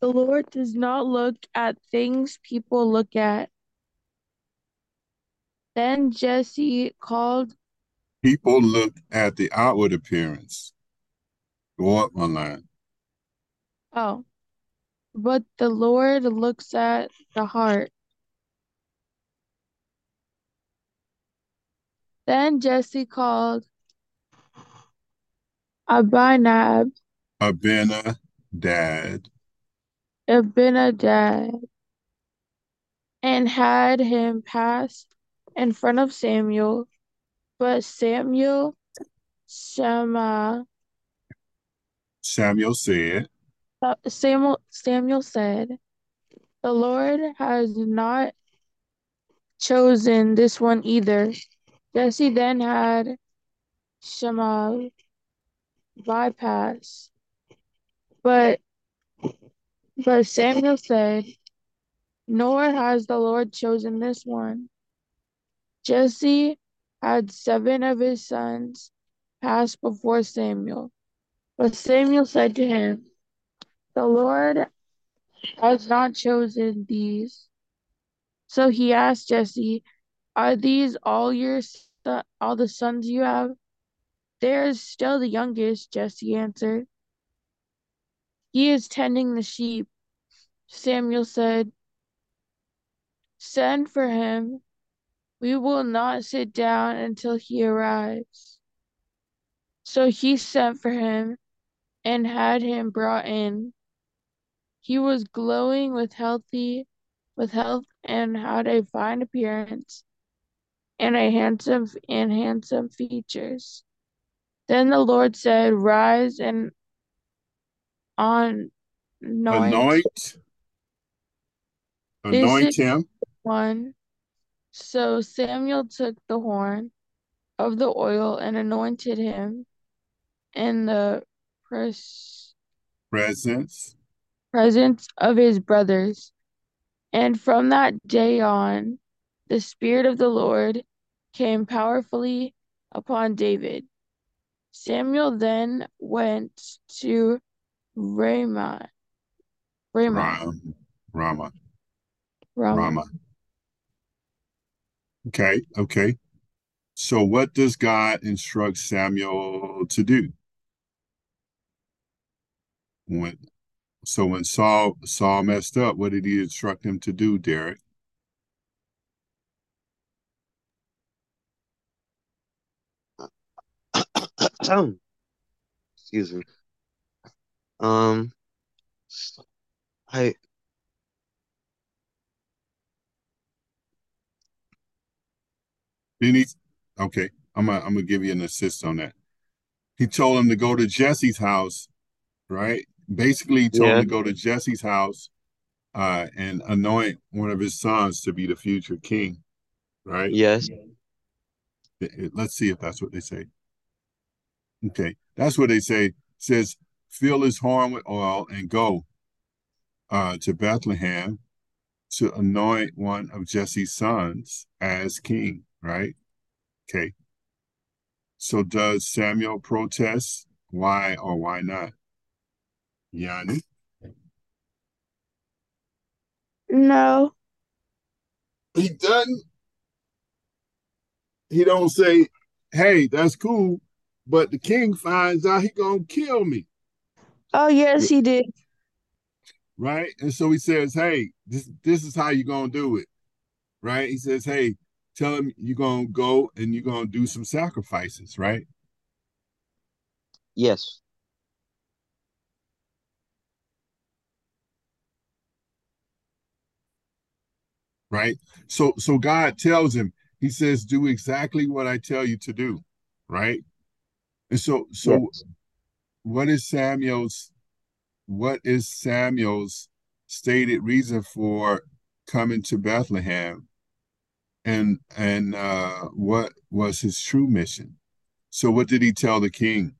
The Lord does not look at things people look at. Then Jesse called, People look at the outward appearance. Go up one line. Oh, but the Lord looks at the heart. Then Jesse called Abinab, Abinadad, Abinadad. and had him pass in front of Samuel. But Samuel, Shema, Samuel said, uh, Samuel, Samuel said, The Lord has not chosen this one either. Jesse then had Shema bypass. But but Samuel said, Nor has the Lord chosen this one. Jesse had seven of his sons pass before Samuel. But Samuel said to him, The Lord has not chosen these. So he asked Jesse, Are these all your all the sons you have? There's still the youngest, Jesse answered. He is tending the sheep. Samuel said, Send for him. We will not sit down until he arrives. So he sent for him and had him brought in. He was glowing with healthy with health and had a fine appearance and a handsome and handsome features. Then the Lord said, Rise and on anoint, Anoint, anoint him. one. So Samuel took the horn of the oil and anointed him in the pres- presence presence of his brothers. And from that day on, the Spirit of the Lord came powerfully upon David. Samuel then went to Ramah. Ramah. Ramah. Ramah. Rama. Okay, okay. So what does God instruct Samuel to do? When so when Saul Saul messed up, what did he instruct him to do, Derrick? [coughs] Excuse me. Um, I He? Okay, I'm gonna I'm gonna give you an assist on that. He told him to go to Jesse's house, right? Basically, he told Yeah. him to go to Jesse's house uh, and anoint one of his sons to be the future king, right? yes, It- it- Let's see if that's what they say. Okay, that's what they say. It says, fill his horn with oil and go uh, to Bethlehem to anoint one of Jesse's sons as king, right? Okay. So does Samuel protest? Why or why not? Yanni? No. He doesn't. He don't say, "Hey, that's cool," but the king finds out he gonna kill me, Oh yes, he did. right? And so he says, "Hey, this this is how you gonna do it," right? He says, "Hey, tell him you're gonna go and you're gonna do some sacrifices, right?" yes, Right. So so God tells him, He says, "Do exactly what I tell you to do," right? And so so yes. what is Samuel's what is Samuel's stated reason for coming to Bethlehem and and uh what was his true mission? So what did he tell the king?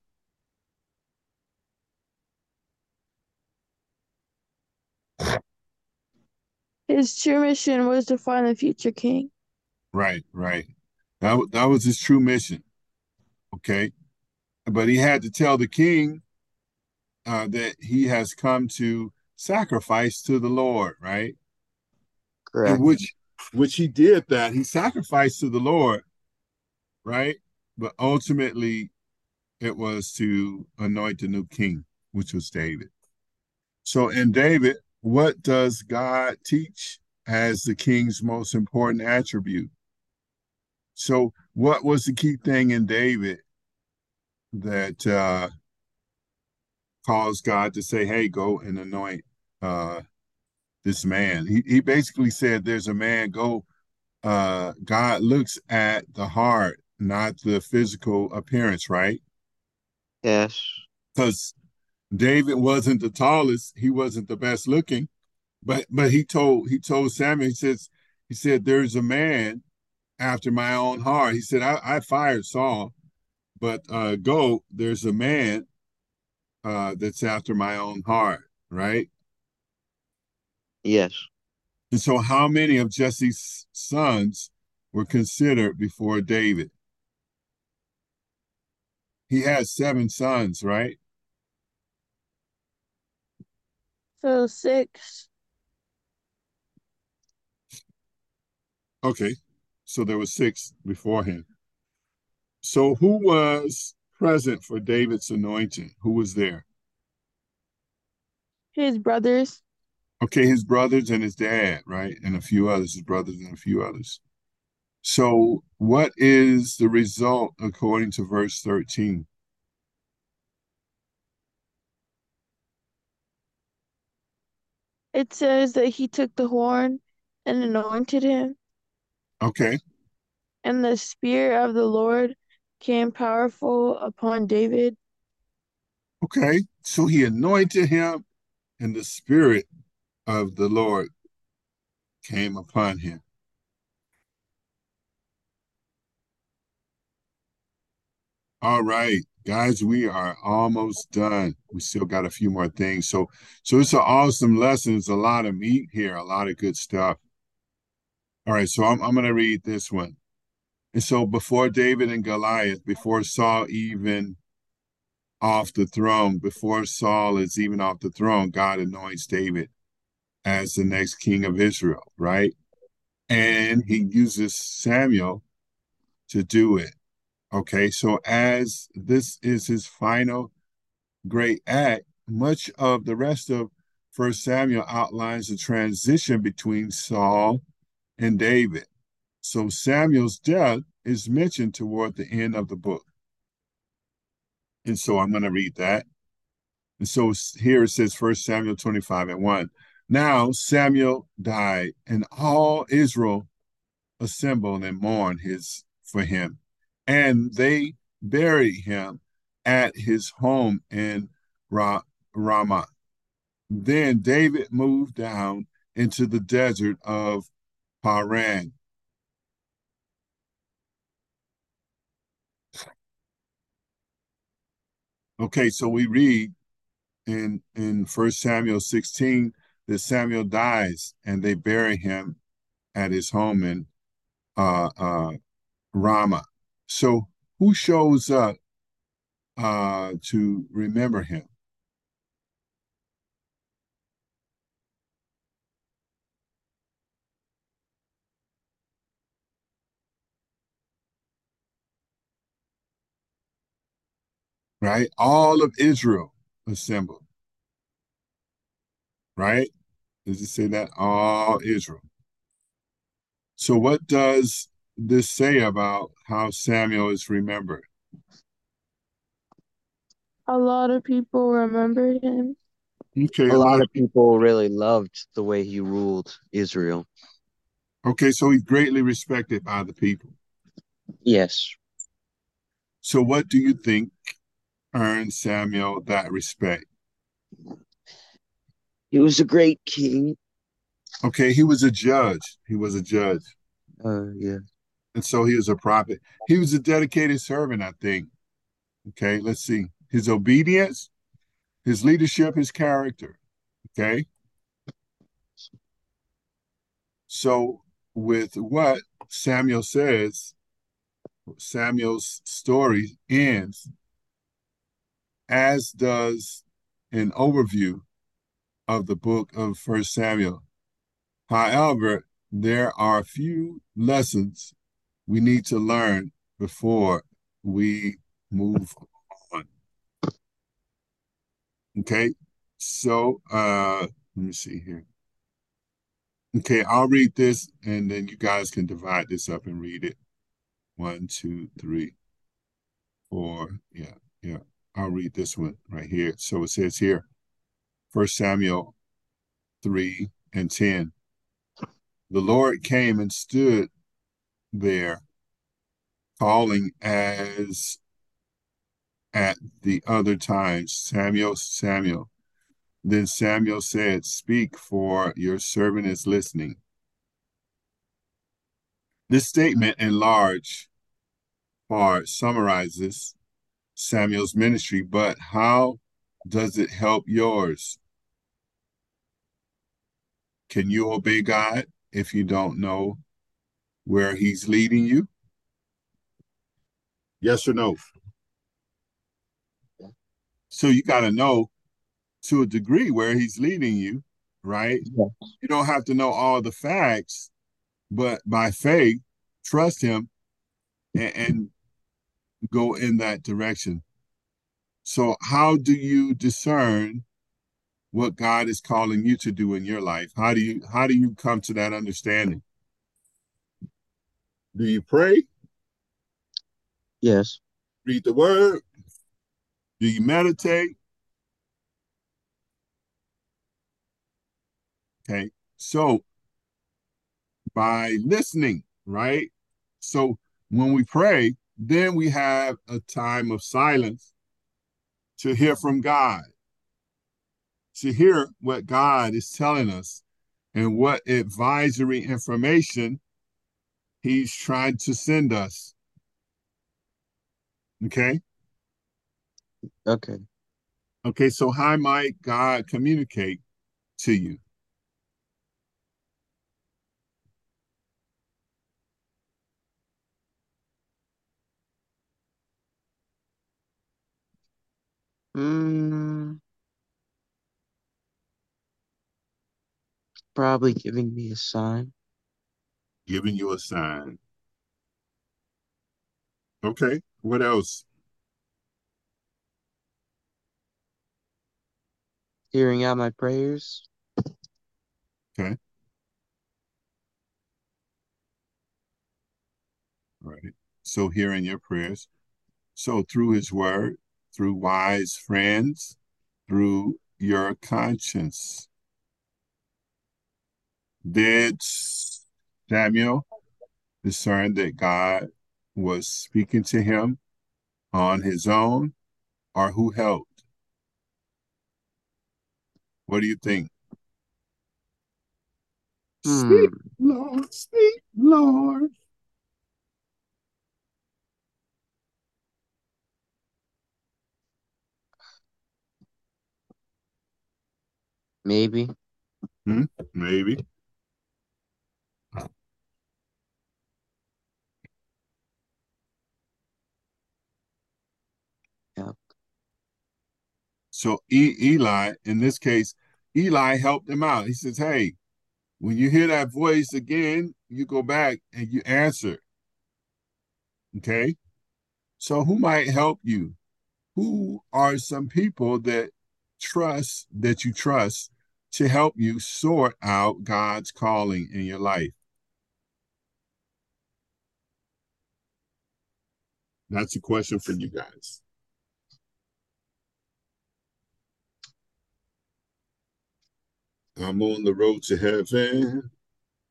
His true mission was to find the future king. right right. That, that was his true mission. Okay. But he had to tell the king uh that he has come to sacrifice to the lord right? Correct. in which which he did that. He sacrificed to the lord right? But ultimately it was to anoint the new king which was david. So in david what does god teach as the king's most important attribute? So what was the key thing in david that uh caused god to say hey go and anoint uh this man. He he basically said there's a man go uh God looks at the heart, not the physical appearance, right? Yes. Because David wasn't the tallest, he wasn't the best looking, but but he told he told Samuel, he says, he said, There's a man after my own heart. He said, I, I fired Saul, but uh go, there's a man uh that's after my own heart, right? Yes. And so, how many of Jesse's sons were considered before David? He had seven sons, right? So six. Okay, so there were six before him. So, who was present for David's anointing? Who was there? His brothers. Okay, his brothers and his dad, right? And a few others, his brothers and a few others. So, what is the result according to verse 13? It says that he took the horn and anointed him, Okay, and the Spirit of the Lord came powerful upon David. okay. So he anointed him, and the Spirit of the Lord came upon him. All right, guys, we are almost done. We still got a few more things. So, so it's an awesome lesson. It's a lot of meat here, a lot of good stuff. All right, so I'm I'm gonna read this one. And so before David and Goliath, before Saul even off the throne, before Saul is even off the throne, God anoints David as the next king of Israel, right? And he uses Samuel to do it. Okay, so as this is his final great act, much of the rest of First Samuel outlines the transition between Saul and David. So Samuel's death is mentioned toward the end of the book. And so I'm going to read that. And so here it says First Samuel 25 and 1. Now Samuel died, and all Israel assembled and mourned his for him and they buried him at his home in Ramah. Then David moved down into the desert of Paran. Okay, so we read in in First Samuel 16 that Samuel dies and they bury him at his home in uh, uh, Ramah. So who shows up uh, to remember him? Right? All of Israel assembled. Right? Does it say that? All Israel. So what does this say about how Samuel is remembered? A lot of people remember him. Okay, A lot of people really loved the way he ruled Israel. Okay, so he's greatly respected by the people. Yes. So what do you think earned Samuel that respect? He was a great king. Okay, he was a judge. He was a judge. Uh, yeah. And so he was a prophet. He was a dedicated servant, I think. Okay, let's see. His obedience, his leadership, his character. Okay. So, with what Samuel says, Samuel's story ends, as does an overview of the book of First Samuel. However, there are a few lessons we need to learn before we move on. Okay, so uh, let me see here. Okay, I'll read this and then you guys can divide this up and read it. One, two, three, four. Yeah, yeah. I'll read this one right here. So it says here, First Samuel 3 and 10. The Lord came and stood there, calling as at the other times, Samuel, Samuel. Then Samuel said, Speak, for your servant is listening. This statement in large part summarizes Samuel's ministry, but how does it help yours? Can you obey God if you don't know where He's leading you? Yes or no? So you got to know to a degree where He's leading you, right? Yes. You don't have to know all the facts, but by faith, trust Him and, and go in that direction. So, how do you discern what God is calling you to do in your life? How do you how do you come to that understanding? Do you pray? Yes. Read the word? Do you meditate? Okay. So, by listening, right? So, when we pray, then we have a time of silence to hear from God, to hear what God is telling us and what advisory information He's trying to send us. Okay. Okay. Okay. So, how might God communicate to you? Mm, probably giving me a sign. Giving you a sign. Okay. What else? Hearing out my prayers. Okay. All right. So, hearing your prayers. So, through His word, through wise friends, through your conscience. Did Samuel discern that God was speaking to him on his own, or who helped? What do you think? Hmm. Speak, Lord, speak, Lord. Maybe. Hmm? Maybe. So e- Eli, in this case, Eli helped him out. He says, "Hey, when you hear that voice again, you go back and you answer." Okay. So who might help you? Who are some people that trust that you trust to help you sort out God's calling in your life? That's a question for you guys. I'm on the road to heaven.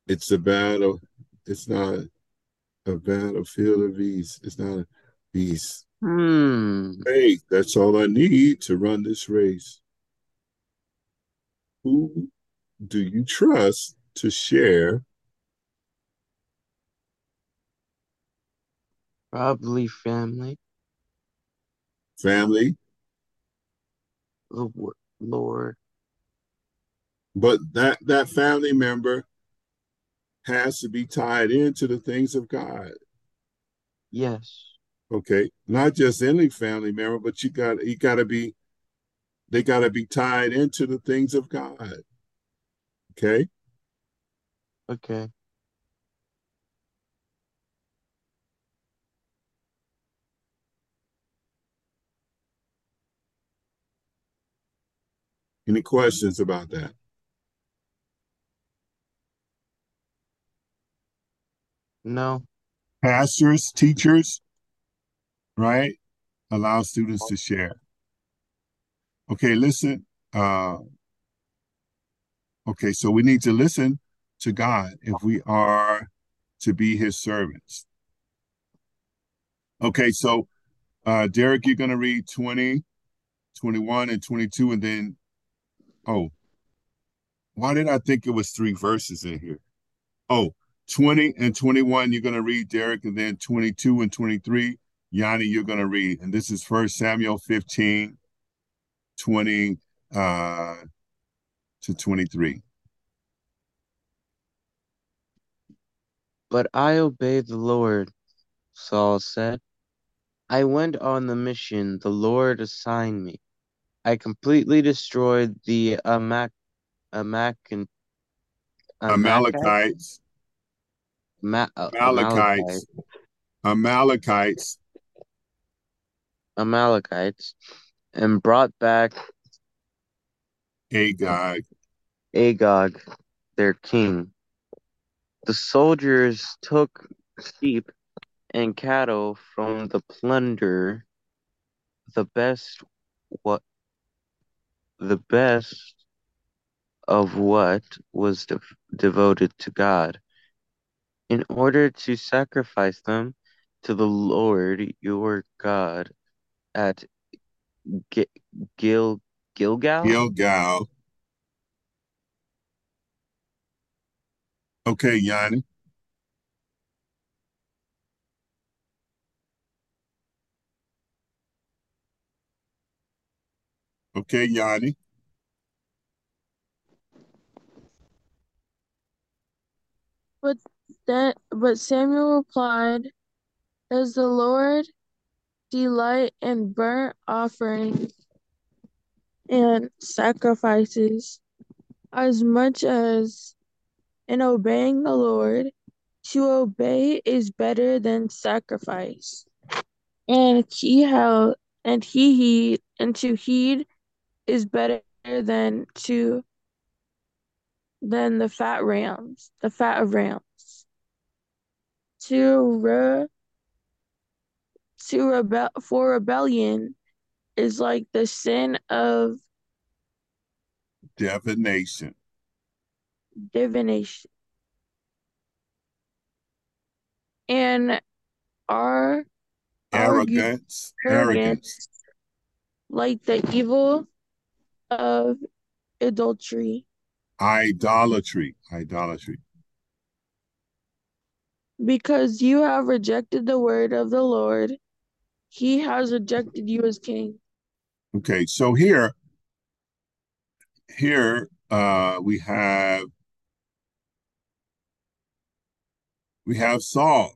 It's a battle. It's not a battlefield of ease. It's not a peace. Hmm. Hey, that's all I need to run this race. Who do you trust to share Probably family. family? The Lord. But that that family member has to be tied into the things of God. Yes. Okay, not just any family member, but you got you got to be they got to be tied into the things of God. Okay, Okay. any questions about that? No. Pastors, teachers, right? Allow students to share. Okay, listen. Uh, Okay, so we need to listen to God if we are to be his servants. Okay, so uh Derrick, you're gonna read 20, 21, and 22, and then oh, why did I think it was three verses in here? Oh, 20 and 21, you're gonna read Derrick, and then 22 and 23, Yanni, you're gonna read. And this is first Samuel 15, 20 uh to 23. But I obeyed the Lord, Saul said. I went on the mission the Lord assigned me. I completely destroyed the Amak, Amak, Amalekites, Ma- uh, Amalekites, Amalekites, Amalekites, and brought back Agag, Agag, their king. The soldiers took sheep and cattle from the plunder, the best what the best of what was de- devoted to God, in order to sacrifice them to the Lord your God at G- Gil Gilgal. Gilgal. Okay, Yanni. Okay, Yanni. But but Samuel replied, Does the Lord delight in burnt offerings and sacrifices as much as in obeying the Lord? To obey is better than sacrifice, and he held and he heed and to heed is better than to than the fat rams, the fat of rams. To re, to rebel for rebellion is like the sin of Divination. divination. And our Arrogance. arrogance Arrogance. like the evil of adultery, Idolatry. Idolatry. Because you have rejected the word of the Lord, he has rejected you as king. Okay, so here, here uh we have we have Saul.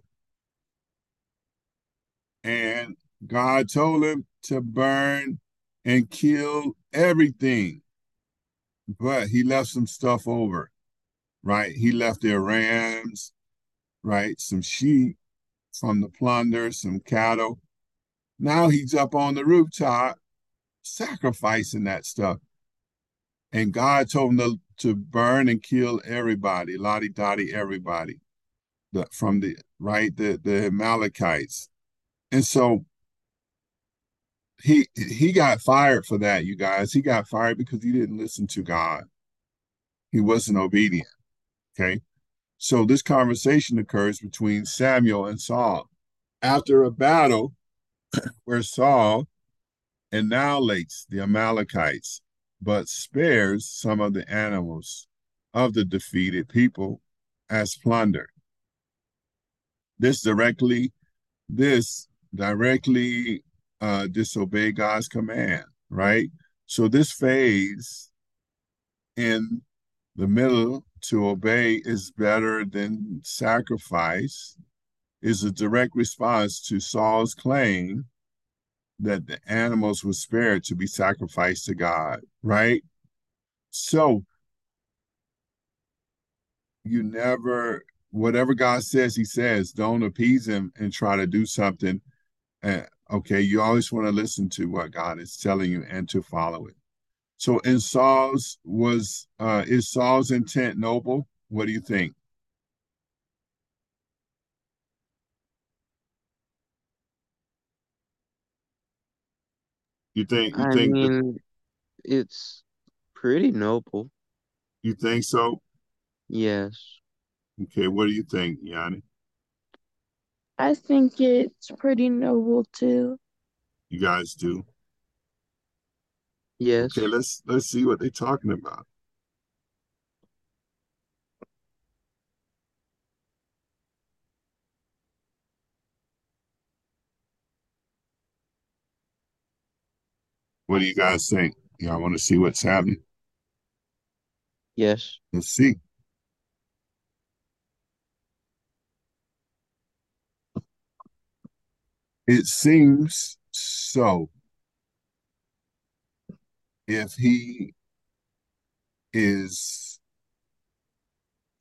And God told him to burn and kill everything. But he left some stuff over, right? He left their rams, right? Some sheep from the plunder, some cattle. Now he's up on the rooftop sacrificing that stuff. And God told him to, to burn and kill everybody, lottie dottie, everybody. The, from the right, the, the Amalekites. And so he he got fired for that, you guys. He got fired because he didn't listen to God. He wasn't obedient. Okay. So this conversation occurs between Samuel and Saul after a battle [clears throat] where Saul annihilates the Amalekites, but spares some of the animals of the defeated people as plunder. This directly, this directly uh, disobey God's command, right? So this phase in the middle to obey is better than sacrifice is a direct response to Saul's claim that the animals were spared to be sacrificed to God, right? So you never, whatever God says, he says, don't appease him and try to do something. Uh, okay, you always want to listen to what God is telling you and to follow it. So in Saul's was uh is Saul's intent noble? What do you think? You think you I think that mean, it's pretty noble. You think so? Yes. Okay, what do you think, Yanni? I think it's pretty noble too. You guys do? Yes. Okay, let's let's see what they're talking about. What do you guys think? Y'all want to see what's happening? Yes. Let's see. It seems so. If he is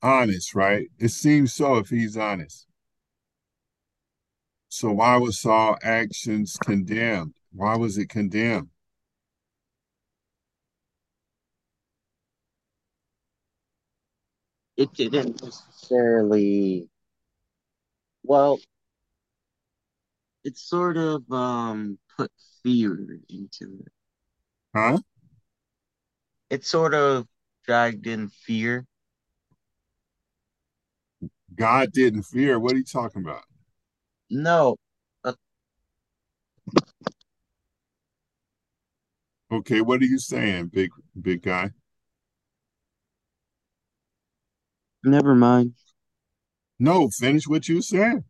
honest, right? It seems so if he's honest. So why was Saul actions condemned? Why was it condemned? It didn't necessarily. Well, it sort of um put fear into it. Huh? It sort of dragged in fear. God didn't fear. What are you talking about? No, uh, Okay, what are you saying, big big guy? never mind. No, finish what you said.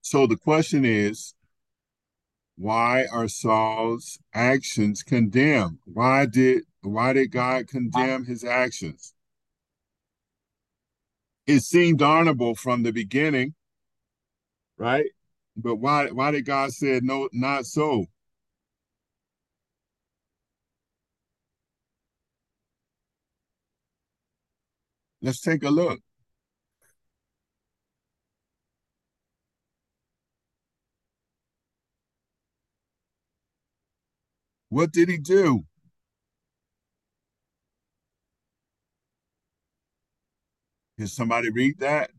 So the question is, why are Saul's actions condemned? Why did why did God condemn his actions? It seemed honorable from the beginning, right? But why why did God say no, not so? Let's take a look. What did he do? Can somebody read that?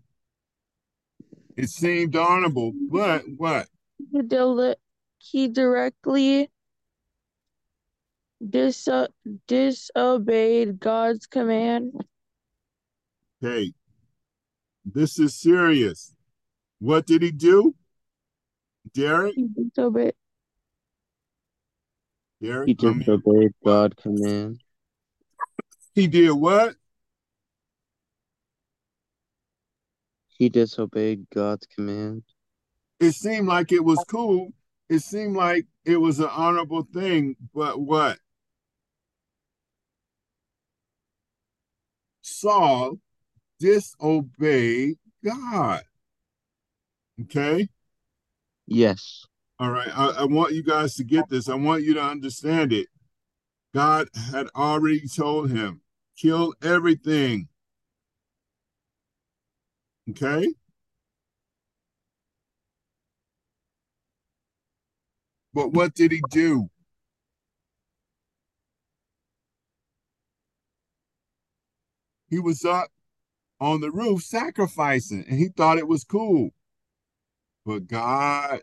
It seemed honorable, but what? He, directly dis- disobeyed God's command. Hey, this is serious. What did he do? Derrick? He disobeyed. Derrick? He disobeyed God command. He did what? He disobeyed God's command. It seemed like it was cool. It seemed like it was an honorable thing, but what? Saul disobeyed God. Okay? Yes. All right. I, I want you guys to get this. I want you to understand it. God had already told him, kill everything. Okay? But what did he do? He was up on the roof sacrificing and he thought it was cool. But God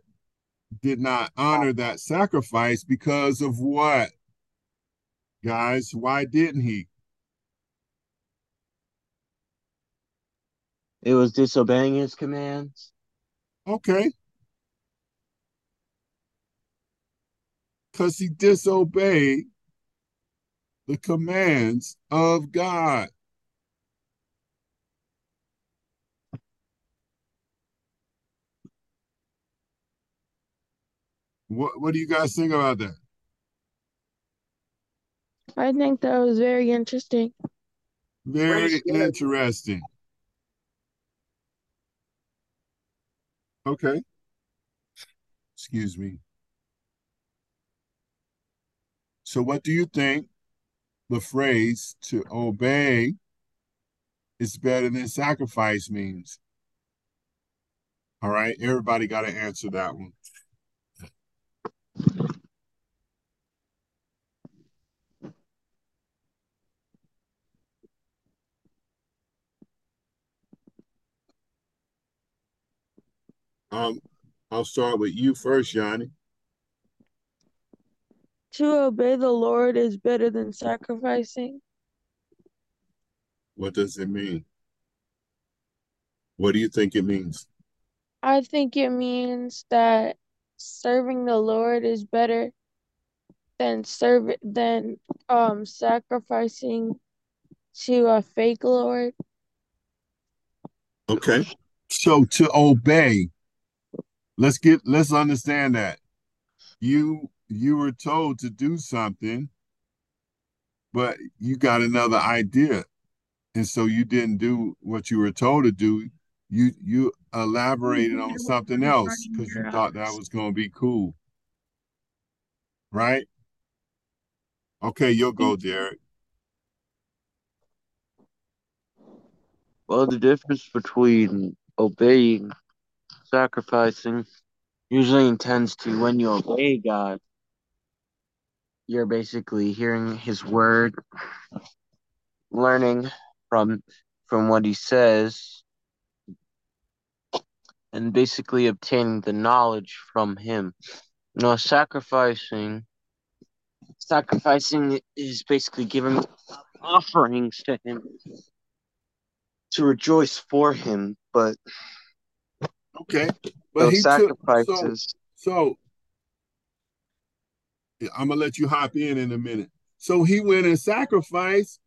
did not honor that sacrifice because of what? Guys, why didn't he? It was disobeying his commands. Okay. Because he disobeyed the commands of God. What what do you guys think about that? I think that was very interesting. Very interesting. Okay. Excuse me. So what do you think the phrase to obey is better than sacrifice means? All right, everybody got to answer that one. Um, I'll start with you first, Yanni. to obey the Lord is better than sacrificing? What does it mean? What do you think it means? I think it means that serving the Lord is better than serve than um sacrificing to a fake Lord. Okay. So to obey, let's get let's understand that. You you were told to do something, but you got another idea. And so you didn't do what you were told to do. You you elaborated on something else because you thought that was gonna be cool. Right? Okay, you'll go, Derrick. Well, the difference between obeying, sacrificing, usually intends to when you obey God, you're basically hearing His word, learning from from what He says, and basically obtaining the knowledge from Him. You sacrificing sacrificing is basically giving offerings to Him to rejoice for Him, but Okay. But those he took so sacrifices. so yeah, I'm gonna let you hop in in a minute. So he went and sacrificed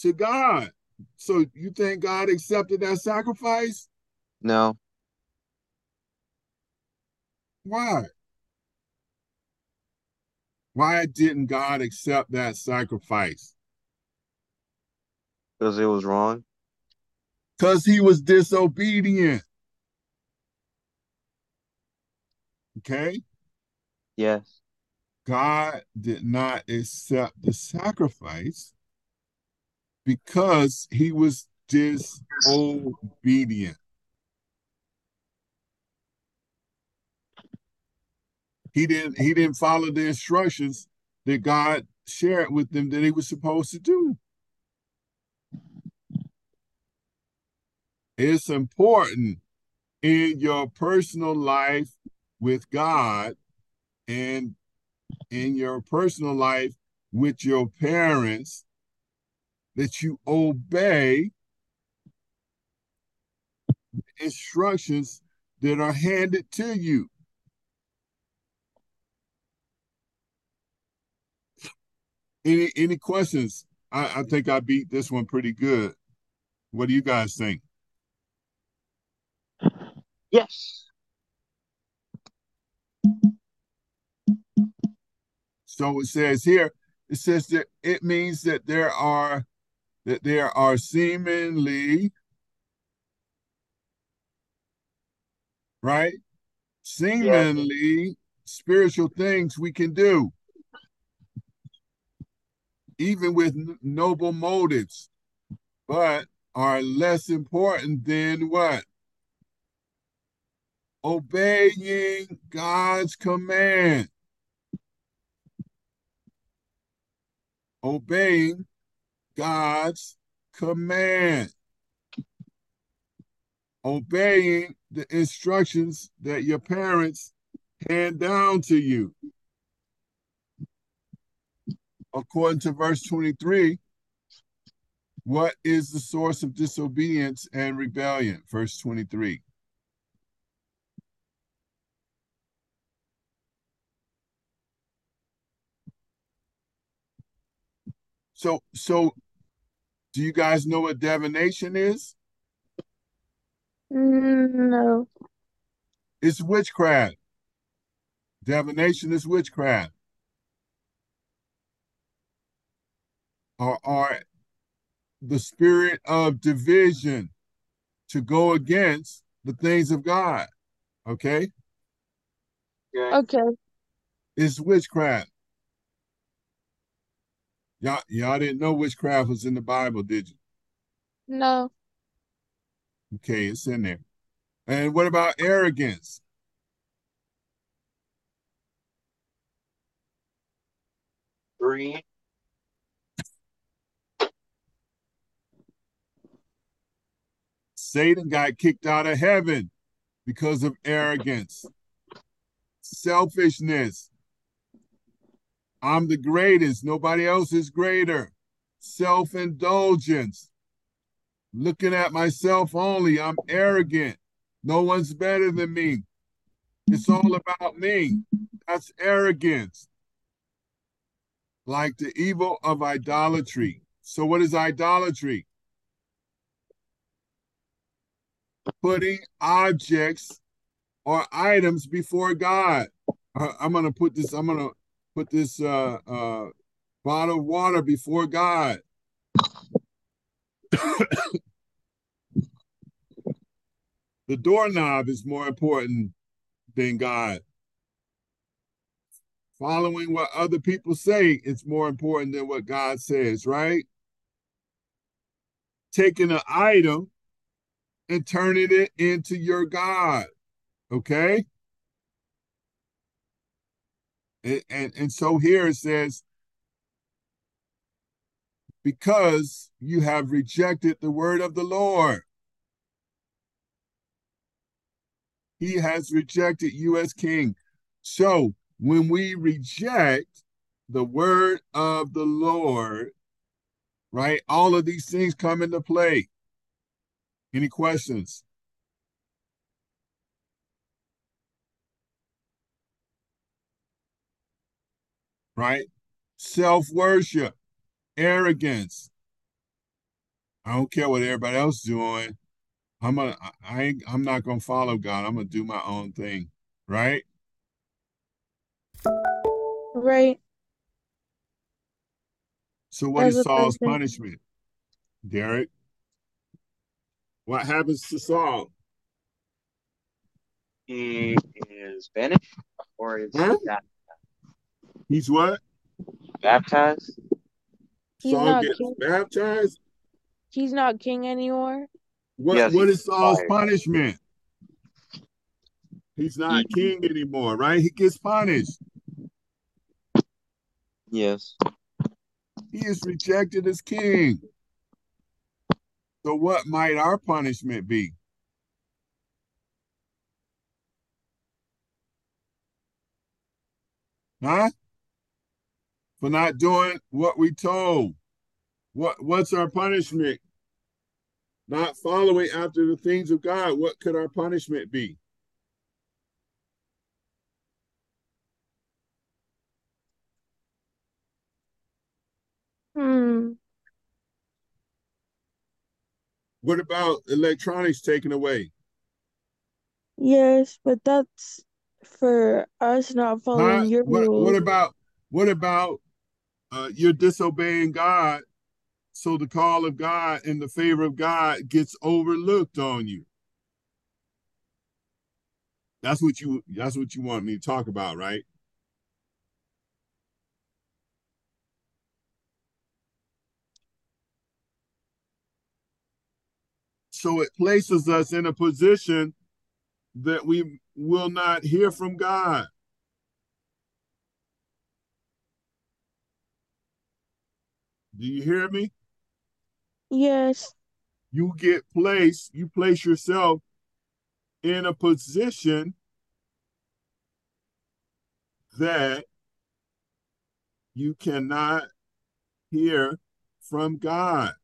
to God. So you think God accepted that sacrifice? no, Why? Why didn't God accept that sacrifice? because it was wrong. Because he was disobedient. Okay? Yes. God did not accept the sacrifice because he was disobedient. He didn't he didn't follow the instructions that God shared with them that he was supposed to do. It's important in your personal life with God and in your personal life with your parents that you obey instructions that are handed to you. Any any questions? I, I think I beat this one pretty good. What do you guys think? Yes. So it says here, it says that it means that there are that there are seemingly right? Seemingly spiritual things we can do even with noble motives but are less important than what? Obeying god's command obeying God's command, obeying the instructions that your parents hand down to you. According to verse 23, what is the source of disobedience and rebellion? Verse 23. So, so do you guys know what divination is? No. It's witchcraft. Divination is witchcraft. Or, or the spirit of division to go against the things of God. Okay? Okay. It's witchcraft. Y'all, y'all didn't know witchcraft was in the Bible, did you? No. Okay, it's in there. And what about arrogance? Three. Satan got kicked out of heaven because of arrogance, selfishness. I'm the greatest. Nobody else is greater. Self indulgence. Looking at myself only. I'm arrogant. No one's better than me. It's all about me. That's arrogance. Like the evil of idolatry. So, what is idolatry? Putting objects or items before God. Uh, I'm gonna put this. I'm gonna put this uh, uh, bottle of water before God. [coughs] the doorknob is more important than God. Following what other people say is more important than what God says, right? Taking an item and turning it into your God. Okay? And, and, and so here it says, because you have rejected the word of the Lord. He has rejected you as king. So when we reject the word of the Lord, right, all of these things come into play. Any questions? Right? Self worship, arrogance. I don't care what everybody else is doing. I'm gonna I ain't I'm not gonna follow God. I'm gonna do my own thing. Right? Right. So what That's is Saul's think. punishment? Derrick? What happens to Saul? He is banished or is Huh? that He's what? baptized? He's Saul not gets king. baptized? He's not king anymore. What Yes, what he's is Saul's fired. punishment? He's not He- king anymore, right? He gets punished. Yes. He is rejected as king. So what might our punishment be? Huh? For not doing what we told. What what's our punishment? Not following after the things of God. What could our punishment be? Hmm. What about electronics taken away? Yes, but that's for us not Huh? following your What what about what about uh, you're disobeying God, so the call of God and the favor of God gets overlooked on you. That's what you that's what you want me to talk about, right? So it places us in a position that we will not hear from God. Do you hear me? Yes. You get placed, you place yourself in a position that you cannot hear from God.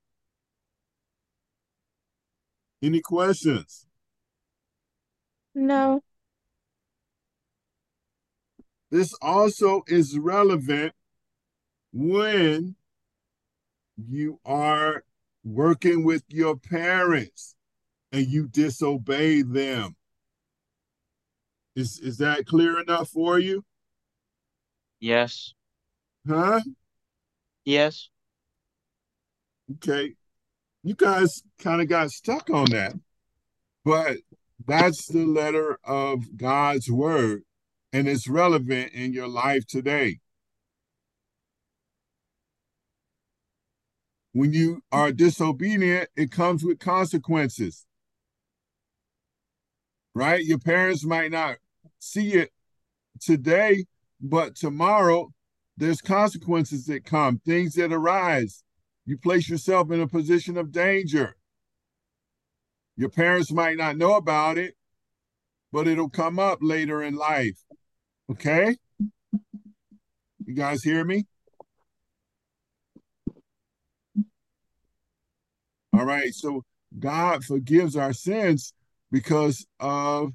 Any questions? No. This also is relevant when you are working with your parents and you disobey them. Is is that clear enough for you? Yes. Huh? Yes. Okay. You guys kind of got stuck on that. But that's the letter of God's word and it's relevant in your life today. When you are disobedient, it comes with consequences. Right? Your parents might not see it today, but tomorrow there's consequences that come, things that arise. You place yourself in a position of danger. Your parents might not know about it, but it'll come up later in life. Okay? You guys hear me? All right, so God forgives our sins because of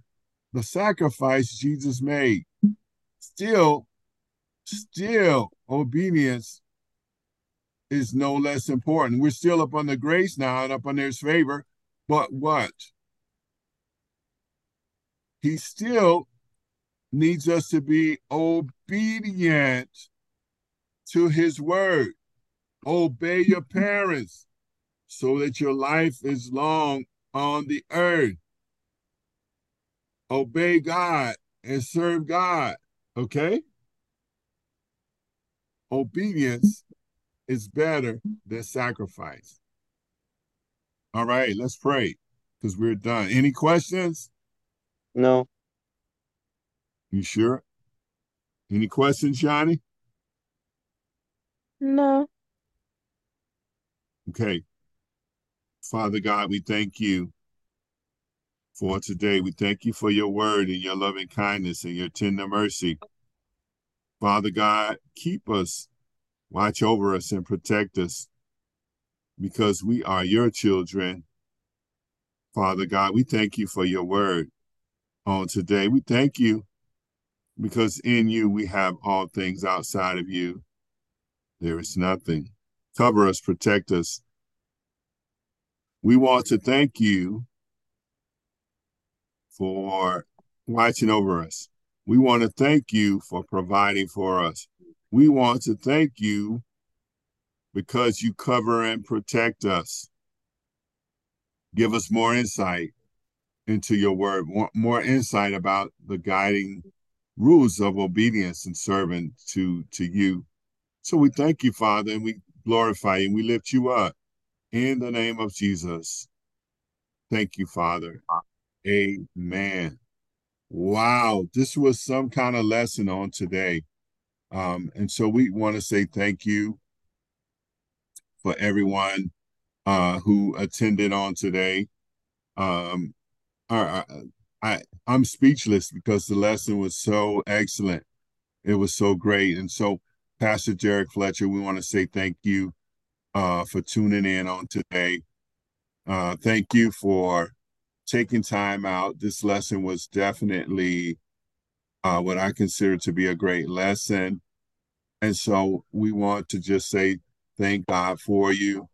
the sacrifice Jesus made. Still, still, obedience is no less important. We're still up under grace now and up under his favor, but what? He still needs us to be obedient to his word. Obey your parents so that your life is long on the earth. Obey God and serve God. Okay? Obedience is better than sacrifice. All right, let's pray because we're done. Any questions? No. You sure? Any questions, Johnny? No. Okay. Father God, we thank you for today. We thank you for your word and your loving kindness and your tender mercy. Father God, keep us, watch over us, and protect us because we are your children. Father God, we thank you for your word on today. We thank you because in you we have all things outside of you. There is nothing. Cover us, protect us. We want to thank you for watching over us. We want to thank you for providing for us. We want to thank you because you cover and protect us. Give us more insight into your word, more, more insight about the guiding rules of obedience and serving to, to you. So we thank you, Father, and we glorify you and we lift you up in the name of Jesus. Thank you, Father. Amen. Wow, this was some kind of lesson on today. Um, and so we want to say thank you for everyone uh, who attended on today. Um, I, I, I'm speechless because the lesson was so excellent. It was so great. And so, Pastor Derrick Fletcher, we want to say thank you uh, for tuning in on today. Uh, thank you for taking time out. This lesson was definitely uh, what I consider to be a great lesson. And so we want to just say thank God for you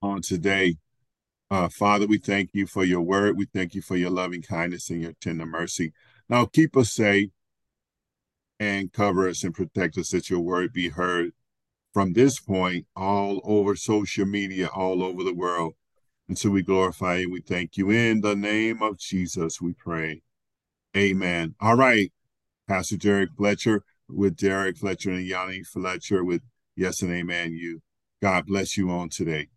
on today. Uh, Father, we thank you for your word. We thank you for your loving kindness and your tender mercy. Now keep us safe and cover us and protect us that your word be heard from this point all over social media, all over the world. And so we glorify you. We thank you. In the name of Jesus, we pray. Amen. All right. Pastor Derrick Fletcher with Derrick Fletcher and E'Yani Fletcher with Yes and Amen. You. God bless you on today.